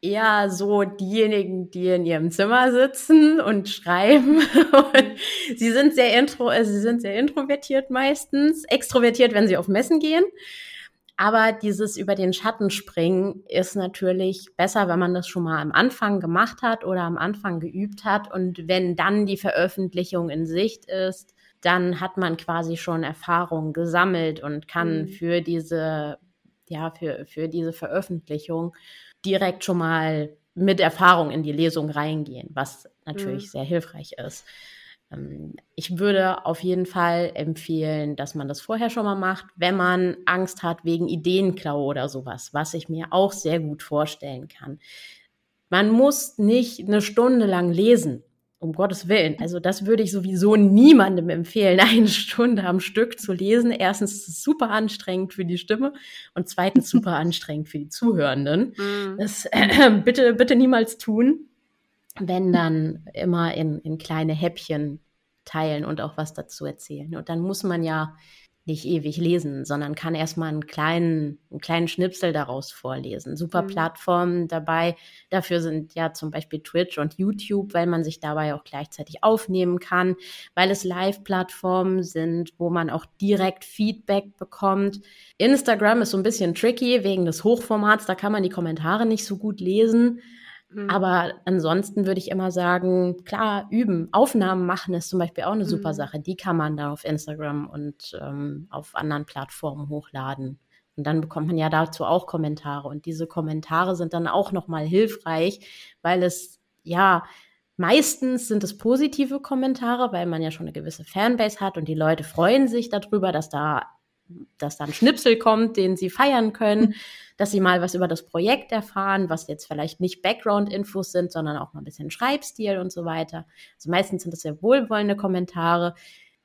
eher so diejenigen, die in ihrem Zimmer sitzen und schreiben. Und sie sind sehr intro, äh, sie sind sehr introvertiert meistens, extrovertiert, wenn sie auf Messen gehen. Aber dieses über den Schatten springen ist natürlich besser, wenn man das schon mal am Anfang gemacht hat oder am Anfang geübt hat. Und wenn dann die Veröffentlichung in Sicht ist, dann hat man quasi schon Erfahrung gesammelt und kann Mhm. für diese, ja, für, für diese Veröffentlichung direkt schon mal mit Erfahrung in die Lesung reingehen, was natürlich Mhm. sehr hilfreich ist. Ähm, Ich würde auf jeden Fall empfehlen, dass man das vorher schon mal macht, wenn man Angst hat wegen Ideenklau oder sowas, was ich mir auch sehr gut vorstellen kann. Man muss nicht eine Stunde lang lesen, um Gottes Willen. Also das würde ich sowieso niemandem empfehlen, eine Stunde am Stück zu lesen. Erstens ist es super anstrengend für die Stimme und zweitens super anstrengend für die Zuhörenden. Mhm. Das äh, bitte, bitte niemals tun. Wenn dann immer in, in kleine Häppchen teilen und auch was dazu erzählen. Und dann muss man ja nicht ewig lesen, sondern kann erstmal einen kleinen, einen kleinen Schnipsel daraus vorlesen. Super Mhm. Plattformen dabei. Dafür sind ja zum Beispiel Twitch und YouTube, weil man sich dabei auch gleichzeitig aufnehmen kann, weil es Live-Plattformen sind, wo man auch direkt Feedback bekommt. Instagram ist so ein bisschen tricky wegen des Hochformats, da kann man die Kommentare nicht so gut lesen. Mhm. Aber ansonsten würde ich immer sagen, klar, üben. Aufnahmen machen ist zum Beispiel auch eine super Mhm. Sache. Die kann man dann auf Instagram und ähm, auf anderen Plattformen hochladen. Und dann bekommt man ja dazu auch Kommentare. Und diese Kommentare sind dann auch nochmal hilfreich, weil es, ja, meistens sind es positive Kommentare, weil man ja schon eine gewisse Fanbase hat und die Leute freuen sich darüber, dass da, dass da ein Schnipsel kommt, den sie feiern können dass sie mal was über das Projekt erfahren, was jetzt vielleicht nicht Background-Infos sind, sondern auch mal ein bisschen Schreibstil und so weiter. Also meistens sind das sehr wohlwollende Kommentare.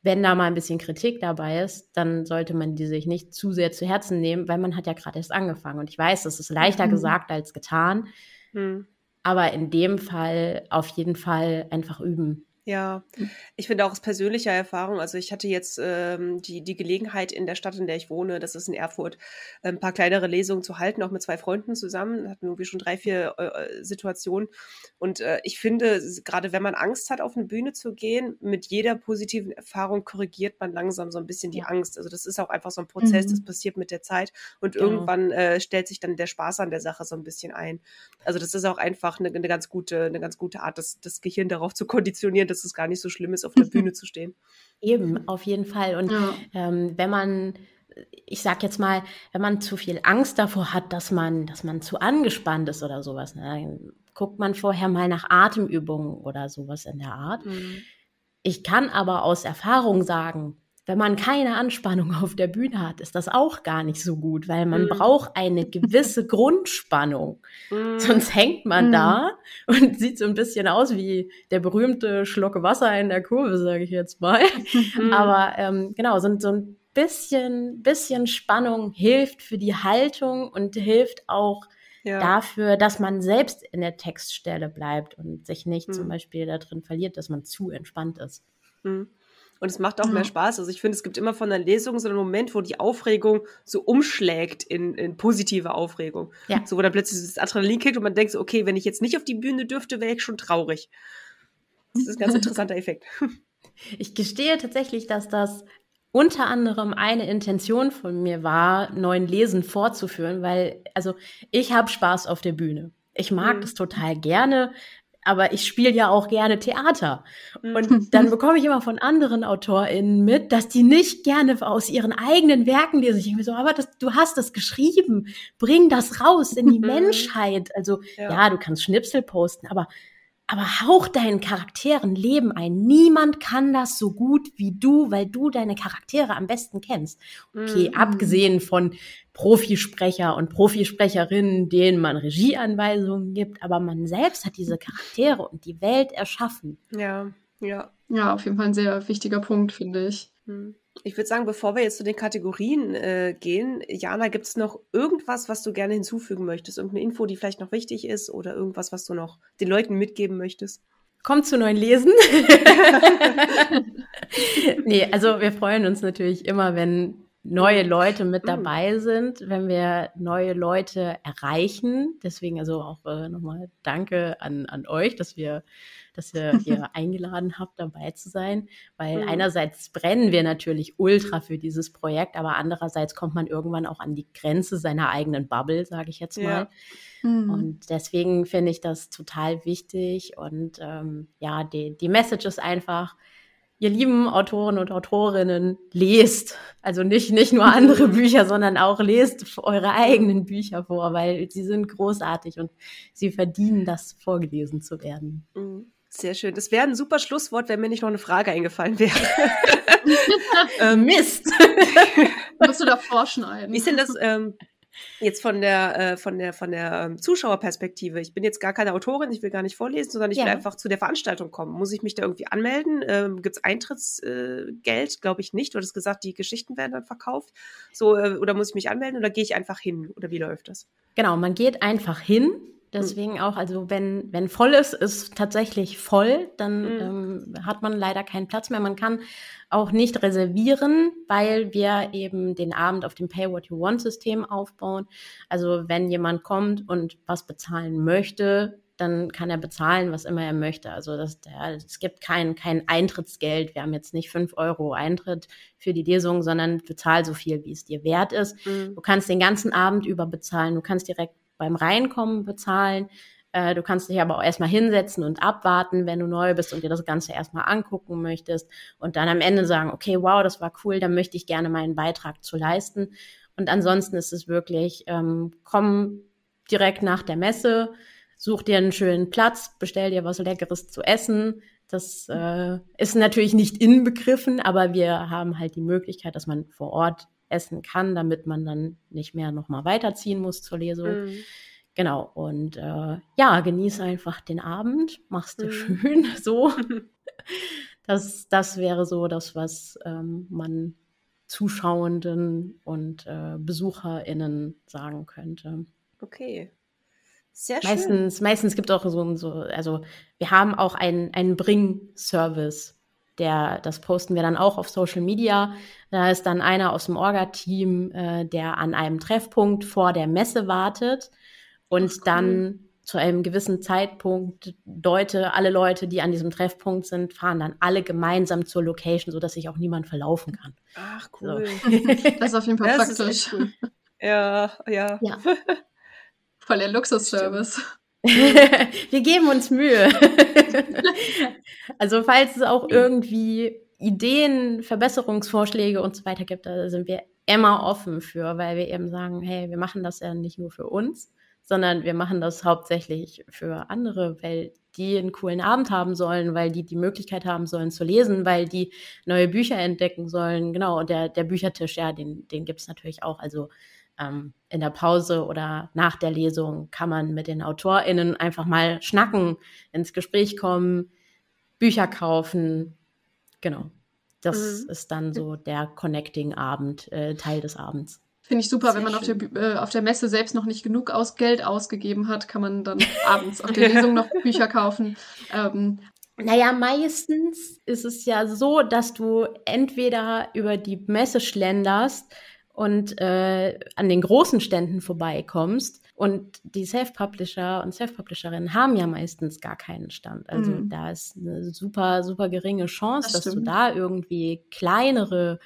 Wenn da mal ein bisschen Kritik dabei ist, dann sollte man die sich nicht zu sehr zu Herzen nehmen, weil man hat ja gerade erst angefangen. Und ich weiß, das ist leichter Mhm. gesagt als getan. Mhm. Aber in dem Fall auf jeden Fall einfach üben. Ja, ich finde auch aus persönlicher Erfahrung, also ich hatte jetzt ähm, die, die Gelegenheit in der Stadt, in der ich wohne, das ist in Erfurt, ein paar kleinere Lesungen zu halten, auch mit zwei Freunden zusammen, hatten irgendwie schon drei, vier äh, Situationen und äh, ich finde, gerade wenn man Angst hat, auf eine Bühne zu gehen, mit jeder positiven Erfahrung korrigiert man langsam so ein bisschen die. Angst, also das ist auch einfach so ein Prozess, Mhm. das passiert mit der Zeit und Genau. irgendwann äh, stellt sich dann der Spaß an der Sache so ein bisschen ein. Also das ist auch einfach eine, eine ganz gute, eine ganz gute Art, das, das Gehirn darauf zu konditionieren, dass es gar nicht so schlimm ist, auf der Bühne zu stehen. Eben, auf jeden Fall. Und Ja. ähm, wenn man, ich sag jetzt mal, wenn man zu viel Angst davor hat, dass man, dass man zu angespannt ist oder sowas, ne, dann guckt man vorher mal nach Atemübungen oder sowas in der Art. Mhm. Ich kann aber aus Erfahrung sagen, wenn man keine Anspannung auf der Bühne hat, ist das auch gar nicht so gut, weil man mm. braucht eine gewisse Grundspannung. Mm. Sonst hängt man mm. da und sieht so ein bisschen aus wie der berühmte Schlucke Wasser in der Kurve, sage ich jetzt mal. Mhm. Aber ähm, genau, so, so ein bisschen, bisschen Spannung hilft für die Haltung und hilft auch ja. dafür, dass man selbst in der Textstelle bleibt und sich nicht zum mhm. Beispiel da drin verliert, dass man zu entspannt ist. Und es macht auch mhm. mehr Spaß. Also ich finde, es gibt immer von der Lesung so einen Moment, wo die Aufregung so umschlägt in, in positive Aufregung. Ja. So, wo dann plötzlich das Adrenalin kickt und man denkt so, okay, wenn ich jetzt nicht auf die Bühne dürfte, wäre ich schon traurig. Das ist ein ganz interessanter Effekt. Ich gestehe tatsächlich, dass das unter anderem eine Intention von mir war, neuen Lesen fortzuführen, weil, also ich habe Spaß auf der Bühne. Ich mag mhm. das total gerne, aber ich spiele ja auch gerne Theater. Und mhm. dann bekomme ich immer von anderen AutorInnen mit, dass die nicht gerne aus ihren eigenen Werken lesen. Ich denke so, aber das, du hast das geschrieben. Bring das raus in die mhm. Menschheit. Also, ja. ja, du kannst Schnipsel posten, aber aber hauch deinen Charakteren Leben ein. Niemand kann das so gut wie du, weil du deine Charaktere am besten kennst. Okay, mm. abgesehen von Profisprecher und Profisprecherinnen, denen man Regieanweisungen gibt, aber man selbst hat diese Charaktere und die Welt erschaffen. Ja, ja. Ja, auf jeden Fall ein sehr wichtiger Punkt, finde ich. Hm. Ich würde sagen, bevor wir jetzt zu den Kategorien äh, gehen, Jana, gibt es noch irgendwas, was du gerne hinzufügen möchtest? Irgendeine Info, die vielleicht noch wichtig ist oder irgendwas, was du noch den Leuten mitgeben möchtest? Kommt zu neuen Lesen. nee, also wir freuen uns natürlich immer, wenn neue Leute mit dabei sind, wenn wir neue Leute erreichen. Deswegen also auch äh, nochmal Danke an, an euch, dass wir dass ihr hier eingeladen habt, dabei zu sein. Weil mhm. einerseits brennen wir natürlich ultra für dieses Projekt, aber andererseits kommt man irgendwann auch an die Grenze seiner eigenen Bubble, sage ich jetzt mal. Ja. Mhm. Und deswegen finde ich das total wichtig. Und ähm, ja, die, die Message ist einfach, ihr lieben Autoren und Autorinnen, lest. Also nicht, nicht nur andere Bücher, sondern auch lest eure eigenen Bücher vor, weil sie sind großartig und sie verdienen das vorgelesen zu werden. Mhm. Sehr schön. Das wäre ein super Schlusswort, wenn mir nicht noch eine Frage eingefallen wäre. ähm, Mist. Musst du da vorschneiden. Wie ist denn das ähm, jetzt von der, äh, von der, von der ähm, Zuschauerperspektive? Ich bin jetzt gar keine Autorin, ich will gar nicht vorlesen, sondern ich ja. will einfach zu der Veranstaltung kommen. Muss ich mich da irgendwie anmelden? Ähm, Gibt es Eintrittsgeld? Äh, Glaube ich nicht. Du hattest gesagt, die Geschichten werden dann verkauft. So, äh, oder muss ich mich anmelden oder gehe ich einfach hin? Oder wie läuft das? Genau, man geht einfach hin. Deswegen auch, also wenn, wenn voll ist, ist tatsächlich voll, dann mhm. ähm, hat man leider keinen Platz mehr. Man kann auch nicht reservieren, weil wir eben den Abend auf dem Pay What You Want System aufbauen. Also wenn jemand kommt und was bezahlen möchte, dann kann er bezahlen, was immer er möchte. Also das, der, es gibt kein, kein Eintrittsgeld. Wir haben jetzt nicht fünf Euro Eintritt für die Lesung, sondern bezahl so viel, wie es dir wert ist. Mhm. Du kannst den ganzen Abend über bezahlen. Du kannst direkt beim Reinkommen bezahlen. Äh, du kannst dich aber auch erstmal hinsetzen und abwarten, wenn du neu bist und dir das Ganze erstmal angucken möchtest und dann am Ende sagen, okay, wow, das war cool, da möchte ich gerne meinen Beitrag zu leisten. Und ansonsten ist es wirklich, ähm, komm direkt nach der Messe, such dir einen schönen Platz, bestell dir was Leckeres zu essen. Das äh, ist natürlich nicht inbegriffen, aber wir haben halt die Möglichkeit, dass man vor Ort essen kann, damit man dann nicht mehr nochmal weiterziehen muss zur Lesung. Mhm. Genau, und äh, ja, genieße einfach den Abend, mach's dir mhm. schön so. das, das wäre so das, was ähm, man Zuschauenden und äh, BesucherInnen sagen könnte. Okay. Sehr schön. Meistens, meistens gibt es auch so, so, also wir haben auch einen, einen Bring-Service der, das posten wir dann auch auf Social Media. Da ist dann einer aus dem Orga-Team, äh, der an einem Treffpunkt vor der Messe wartet und cool. dann zu einem gewissen Zeitpunkt Leute, alle Leute, die an diesem Treffpunkt sind, fahren dann alle gemeinsam zur Location, sodass sich auch niemand verlaufen kann. Ach, cool. So. Das ist auf jeden Fall praktisch. Cool. Ja, ja. ja. Voll der Luxusservice. wir geben uns Mühe. also falls es auch irgendwie Ideen, Verbesserungsvorschläge und so weiter gibt, da sind wir immer offen für, weil wir eben sagen, hey, wir machen das ja nicht nur für uns, sondern wir machen das hauptsächlich für andere, weil die einen coolen Abend haben sollen, weil die die Möglichkeit haben sollen zu lesen, weil die neue Bücher entdecken sollen. Genau, und der, der Büchertisch, ja, den, den gibt es natürlich auch. Also ähm, in der Pause oder nach der Lesung kann man mit den AutorInnen einfach mal schnacken, ins Gespräch kommen, Bücher kaufen. Genau. Das mhm. ist dann so der Connecting-Abend, äh, Teil des Abends. Finde ich super, Sehr wenn man auf der, äh, auf der Messe selbst noch nicht genug aus Geld ausgegeben hat, kann man dann abends auf der Lesung noch Bücher kaufen. Ähm, naja, meistens ist es ja so, dass du entweder über die Messe schlenderst und äh, an den großen Ständen vorbeikommst. Und die Self-Publisher und Self-Publisherinnen haben ja meistens gar keinen Stand. Also mhm. da ist eine super, super geringe Chance, das dass du da irgendwie kleinere,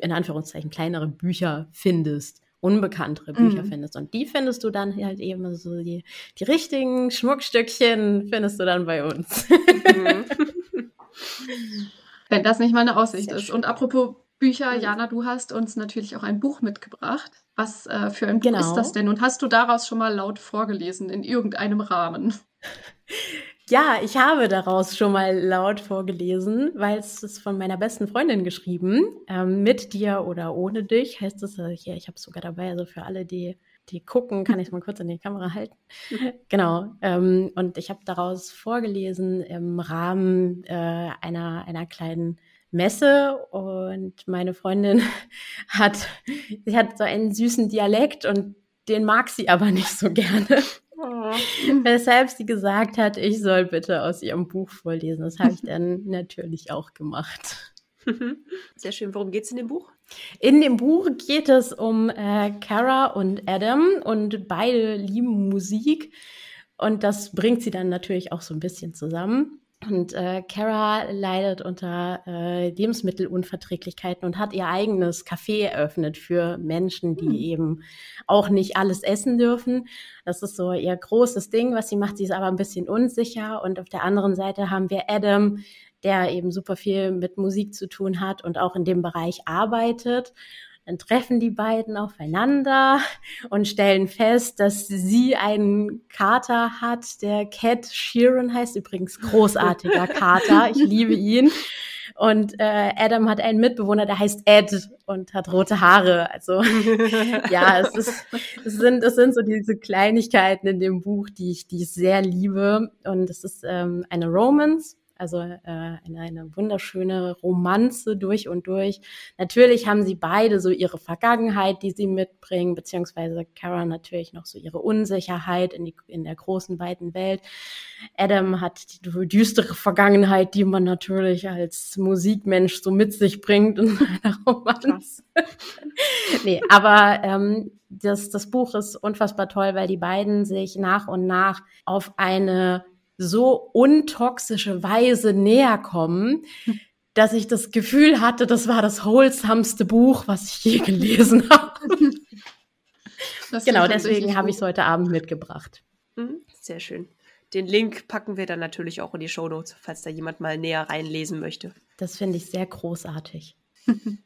in Anführungszeichen, kleinere Bücher findest unbekanntere Bücher mhm. findest. Und die findest du dann halt eben so die, die richtigen Schmuckstückchen findest du dann bei uns. Mhm. Wenn das nicht mal eine Aussicht Sehr ist. Schön. Und apropos Bücher. Jana, du hast uns natürlich auch ein Buch mitgebracht. Was äh, für ein Buch genau. ist das denn? Und hast du daraus schon mal laut vorgelesen in irgendeinem Rahmen? Ja, ich habe daraus schon mal laut vorgelesen, weil es ist von meiner besten Freundin geschrieben. Ähm, mit dir oder ohne dich heißt es äh, hier. Ich habe es sogar dabei, also für alle, die die gucken, kann ich es mal kurz in die Kamera halten. genau. Ähm, und ich habe daraus vorgelesen im Rahmen äh, einer einer kleinen Messe und meine Freundin hat, sie hat so einen süßen Dialekt und den mag sie aber nicht so gerne. Oh. Weshalb sie gesagt hat, ich soll bitte aus ihrem Buch vorlesen. Das habe ich dann natürlich auch gemacht. Sehr schön. Worum geht es in dem Buch? In dem Buch geht es um äh, Kara und Adam und beide lieben Musik. Und das bringt sie dann natürlich auch so ein bisschen zusammen. Und äh, Kara leidet unter äh, Lebensmittelunverträglichkeiten und hat ihr eigenes Café eröffnet für Menschen, die hm. eben auch nicht alles essen dürfen. Das ist so ihr großes Ding, was sie macht. Sie ist aber ein bisschen unsicher. Und auf der anderen Seite haben wir Adam, der eben super viel mit Musik zu tun hat und auch in dem Bereich arbeitet. Dann treffen die beiden aufeinander und stellen fest, dass sie einen Kater hat, der Cat Sheeran heißt, übrigens großartiger Kater. Ich liebe ihn. Und äh, Adam hat einen Mitbewohner, der heißt Ed und hat rote Haare. Also ja, es, ist, es, sind, es sind so diese Kleinigkeiten in dem Buch, die ich, die ich sehr liebe. Und es ist ähm, eine Romance also äh, eine, eine wunderschöne Romanze durch und durch. Natürlich haben sie beide so ihre Vergangenheit, die sie mitbringen, beziehungsweise Kara natürlich noch so ihre Unsicherheit in, die, in der großen, weiten Welt. Adam hat die düstere Vergangenheit, die man natürlich als Musikmensch so mit sich bringt in einer Romanze. nee, aber ähm, das, das Buch ist unfassbar toll, weil die beiden sich nach und nach auf eine so untoxische Weise näher kommen, dass ich das Gefühl hatte, das war das wholesamste Buch, was ich je gelesen habe. genau, deswegen habe ich es heute Abend mitgebracht. Mhm, sehr schön. Den Link packen wir dann natürlich auch in die Show Notes, falls da jemand mal näher reinlesen möchte. Das finde ich sehr großartig.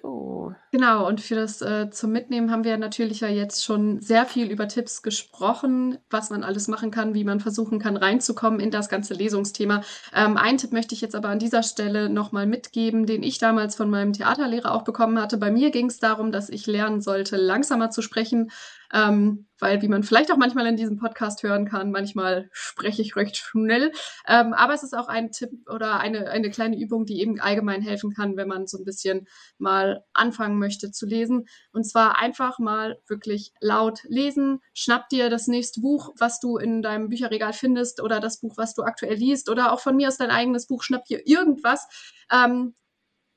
So. Genau, und für das äh, zum Mitnehmen haben wir natürlich ja jetzt schon sehr viel über Tipps gesprochen, was man alles machen kann, wie man versuchen kann, reinzukommen in das ganze Lesungsthema. Ähm, einen Tipp möchte ich jetzt aber an dieser Stelle nochmal mitgeben, den ich damals von meinem Theaterlehrer auch bekommen hatte. Bei mir ging es darum, dass ich lernen sollte, langsamer zu sprechen ähm, weil, wie man vielleicht auch manchmal in diesem Podcast hören kann, manchmal spreche ich recht schnell. Ähm, aber es ist auch ein Tipp oder eine, eine kleine Übung, die eben allgemein helfen kann, wenn man so ein bisschen mal anfangen möchte zu lesen. Und zwar einfach mal wirklich laut lesen. Schnapp dir das nächste Buch, was du in deinem Bücherregal findest oder das Buch, was du aktuell liest oder auch von mir aus dein eigenes Buch. Schnapp dir irgendwas. Ähm,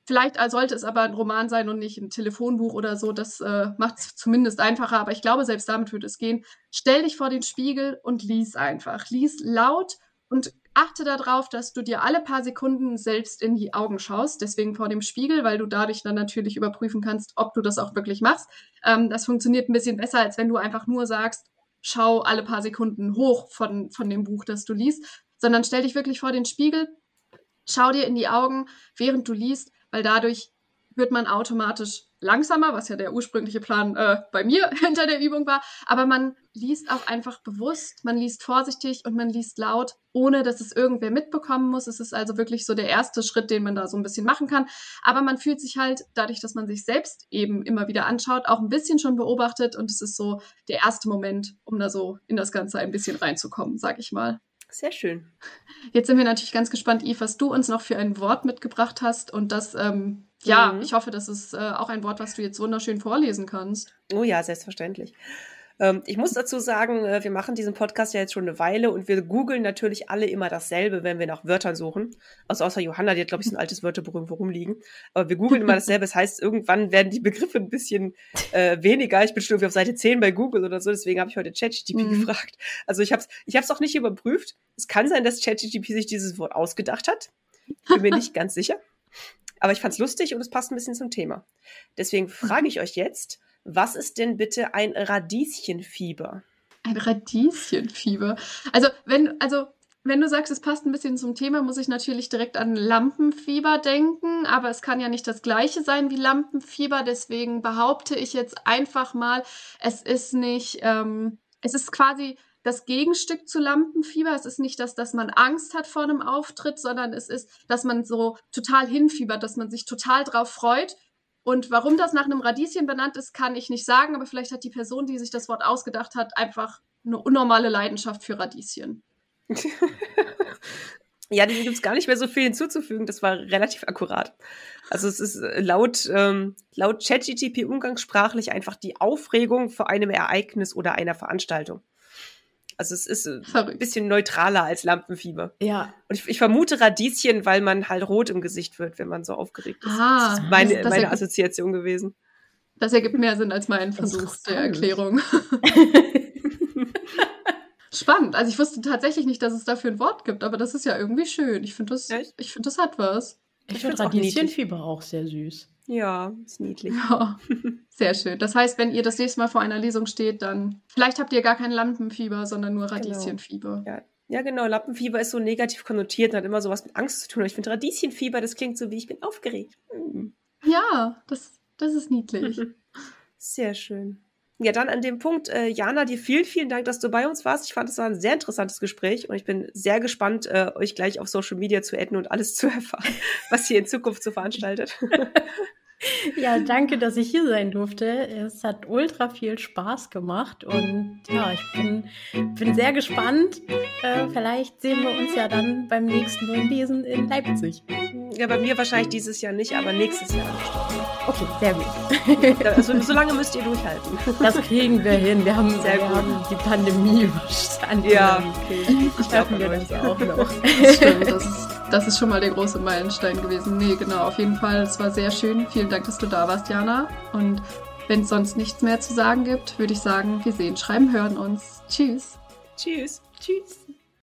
Vielleicht sollte es aber ein Roman sein und nicht ein Telefonbuch oder so. Das äh, macht es zumindest einfacher. Aber ich glaube, selbst damit würde es gehen. Stell dich vor den Spiegel und lies einfach. Lies laut und achte darauf, dass du dir alle paar Sekunden selbst in die Augen schaust. Deswegen vor dem Spiegel, weil du dadurch dann natürlich überprüfen kannst, ob du das auch wirklich machst. Ähm, das funktioniert ein bisschen besser, als wenn du einfach nur sagst, schau alle paar Sekunden hoch von, von dem Buch, das du liest. Sondern stell dich wirklich vor den Spiegel, schau dir in die Augen, während du liest weil dadurch wird man automatisch langsamer, was ja der ursprüngliche Plan äh, bei mir hinter der Übung war. Aber man liest auch einfach bewusst, man liest vorsichtig und man liest laut, ohne dass es irgendwer mitbekommen muss. Es ist also wirklich so der erste Schritt, den man da so ein bisschen machen kann. Aber man fühlt sich halt, dadurch, dass man sich selbst eben immer wieder anschaut, auch ein bisschen schon beobachtet und es ist so der erste Moment, um da so in das Ganze ein bisschen reinzukommen, sag ich mal. Sehr schön. Jetzt sind wir natürlich ganz gespannt, Yves, was du uns noch für ein Wort mitgebracht hast. Und das, ähm, ja, Mhm. ich hoffe, das ist äh, auch ein Wort, was du jetzt wunderschön vorlesen kannst. Oh ja, selbstverständlich. Ähm, ich muss dazu sagen, äh, wir machen diesen Podcast ja jetzt schon eine Weile und wir googeln natürlich alle immer dasselbe, wenn wir nach Wörtern suchen. Also außer Johanna, die hat, glaube ich, so ein altes Wörterbuch irgendwo rumliegen. Aber wir googeln immer dasselbe. Das heißt, irgendwann werden die Begriffe ein bisschen äh, weniger. Ich bin schon irgendwie auf Seite 10 bei Google oder so, deswegen habe ich heute ChatGTP Mhm. gefragt. Also ich habe es ich hab's auch nicht überprüft. Es kann sein, dass ChatGTP sich dieses Wort ausgedacht hat. Bin mir nicht ganz sicher. Aber ich fand es lustig und es passt ein bisschen zum Thema. Deswegen frage ich euch jetzt, was ist denn bitte ein Radieschenfieber? Ein Radieschenfieber. Also, wenn, also, wenn du sagst, es passt ein bisschen zum Thema, muss ich natürlich direkt an Lampenfieber denken, aber es kann ja nicht das gleiche sein wie Lampenfieber, deswegen behaupte ich jetzt einfach mal, es ist nicht, ähm, es ist quasi das Gegenstück zu Lampenfieber. Es ist nicht das, dass man Angst hat vor einem Auftritt, sondern es ist, dass man so total hinfiebert, dass man sich total drauf freut. Und warum das nach einem Radieschen benannt ist, kann ich nicht sagen, aber vielleicht hat die Person, die sich das Wort ausgedacht hat, einfach eine unnormale Leidenschaft für Radieschen. Ja, dem gibt es gar nicht mehr so viel hinzuzufügen. Das war relativ akkurat. Also es ist äh, laut, ähm, laut ChatGTP umgangssprachlich einfach die Aufregung vor einem Ereignis oder einer Veranstaltung. Also es ist äh, ein Verrückt. bisschen neutraler als Lampenfieber. Ja, Und ich, ich vermute Radieschen, weil man halt rot im Gesicht wird, wenn man so aufgeregt ist. Ah, das ist meine, das- das meine Assoziation gewesen. Das ergibt mehr Sinn als mein Versuch der. Erklärung. Spannend. Also ich wusste tatsächlich nicht, dass es dafür ein Wort gibt, aber das ist ja irgendwie schön. Ich finde das, Echt? ich finde das hat was. ich Ich finde find's auch. Radieschenfieber auch sehr süß. Ja, ist niedlich. Ja, sehr schön. Das heißt, wenn ihr das nächste Mal vor einer Lesung steht, dann vielleicht habt ihr gar kein Lampenfieber, sondern nur Radieschenfieber. Ja. Ja, genau. Lampenfieber ist so negativ konnotiert und hat immer sowas mit Angst zu tun. Aber ich finde Radieschenfieber, das klingt so wie ich bin aufgeregt. Hm. Ja, das, das ist niedlich. Sehr schön. Ja, dann an dem Punkt, äh, Jana, dir vielen, vielen Dank, dass du bei uns warst. Ich fand, es war ein sehr interessantes Gespräch und ich bin sehr gespannt, äh, euch gleich auf Social Media zu adden und alles zu erfahren, was ihr in Zukunft so veranstaltet. Ja, danke, dass ich hier sein durfte. Es hat ultra viel Spaß gemacht und ja, ich bin, bin sehr gespannt. Äh, vielleicht sehen wir uns ja dann beim nächsten neuen Lesen in Leipzig. ja, bei mir wahrscheinlich dieses Jahr nicht, aber nächstes Jahr. Okay, sehr gut. Also, so lange müsst ihr durchhalten. Das kriegen wir hin. Wir haben, Sehr wir gut. haben die Pandemie überstanden. Ja, okay. Ich glaube wir das auch noch. Das stimmt, das ist, das ist schon mal der große Meilenstein gewesen. Nee, genau, auf jeden Fall. Es war sehr schön. Vielen Dank, dass du da warst, Jana. Und wenn es sonst nichts mehr zu sagen gibt, würde ich sagen, wir sehen, schreiben, hören uns. Tschüss. Tschüss. Tschüss.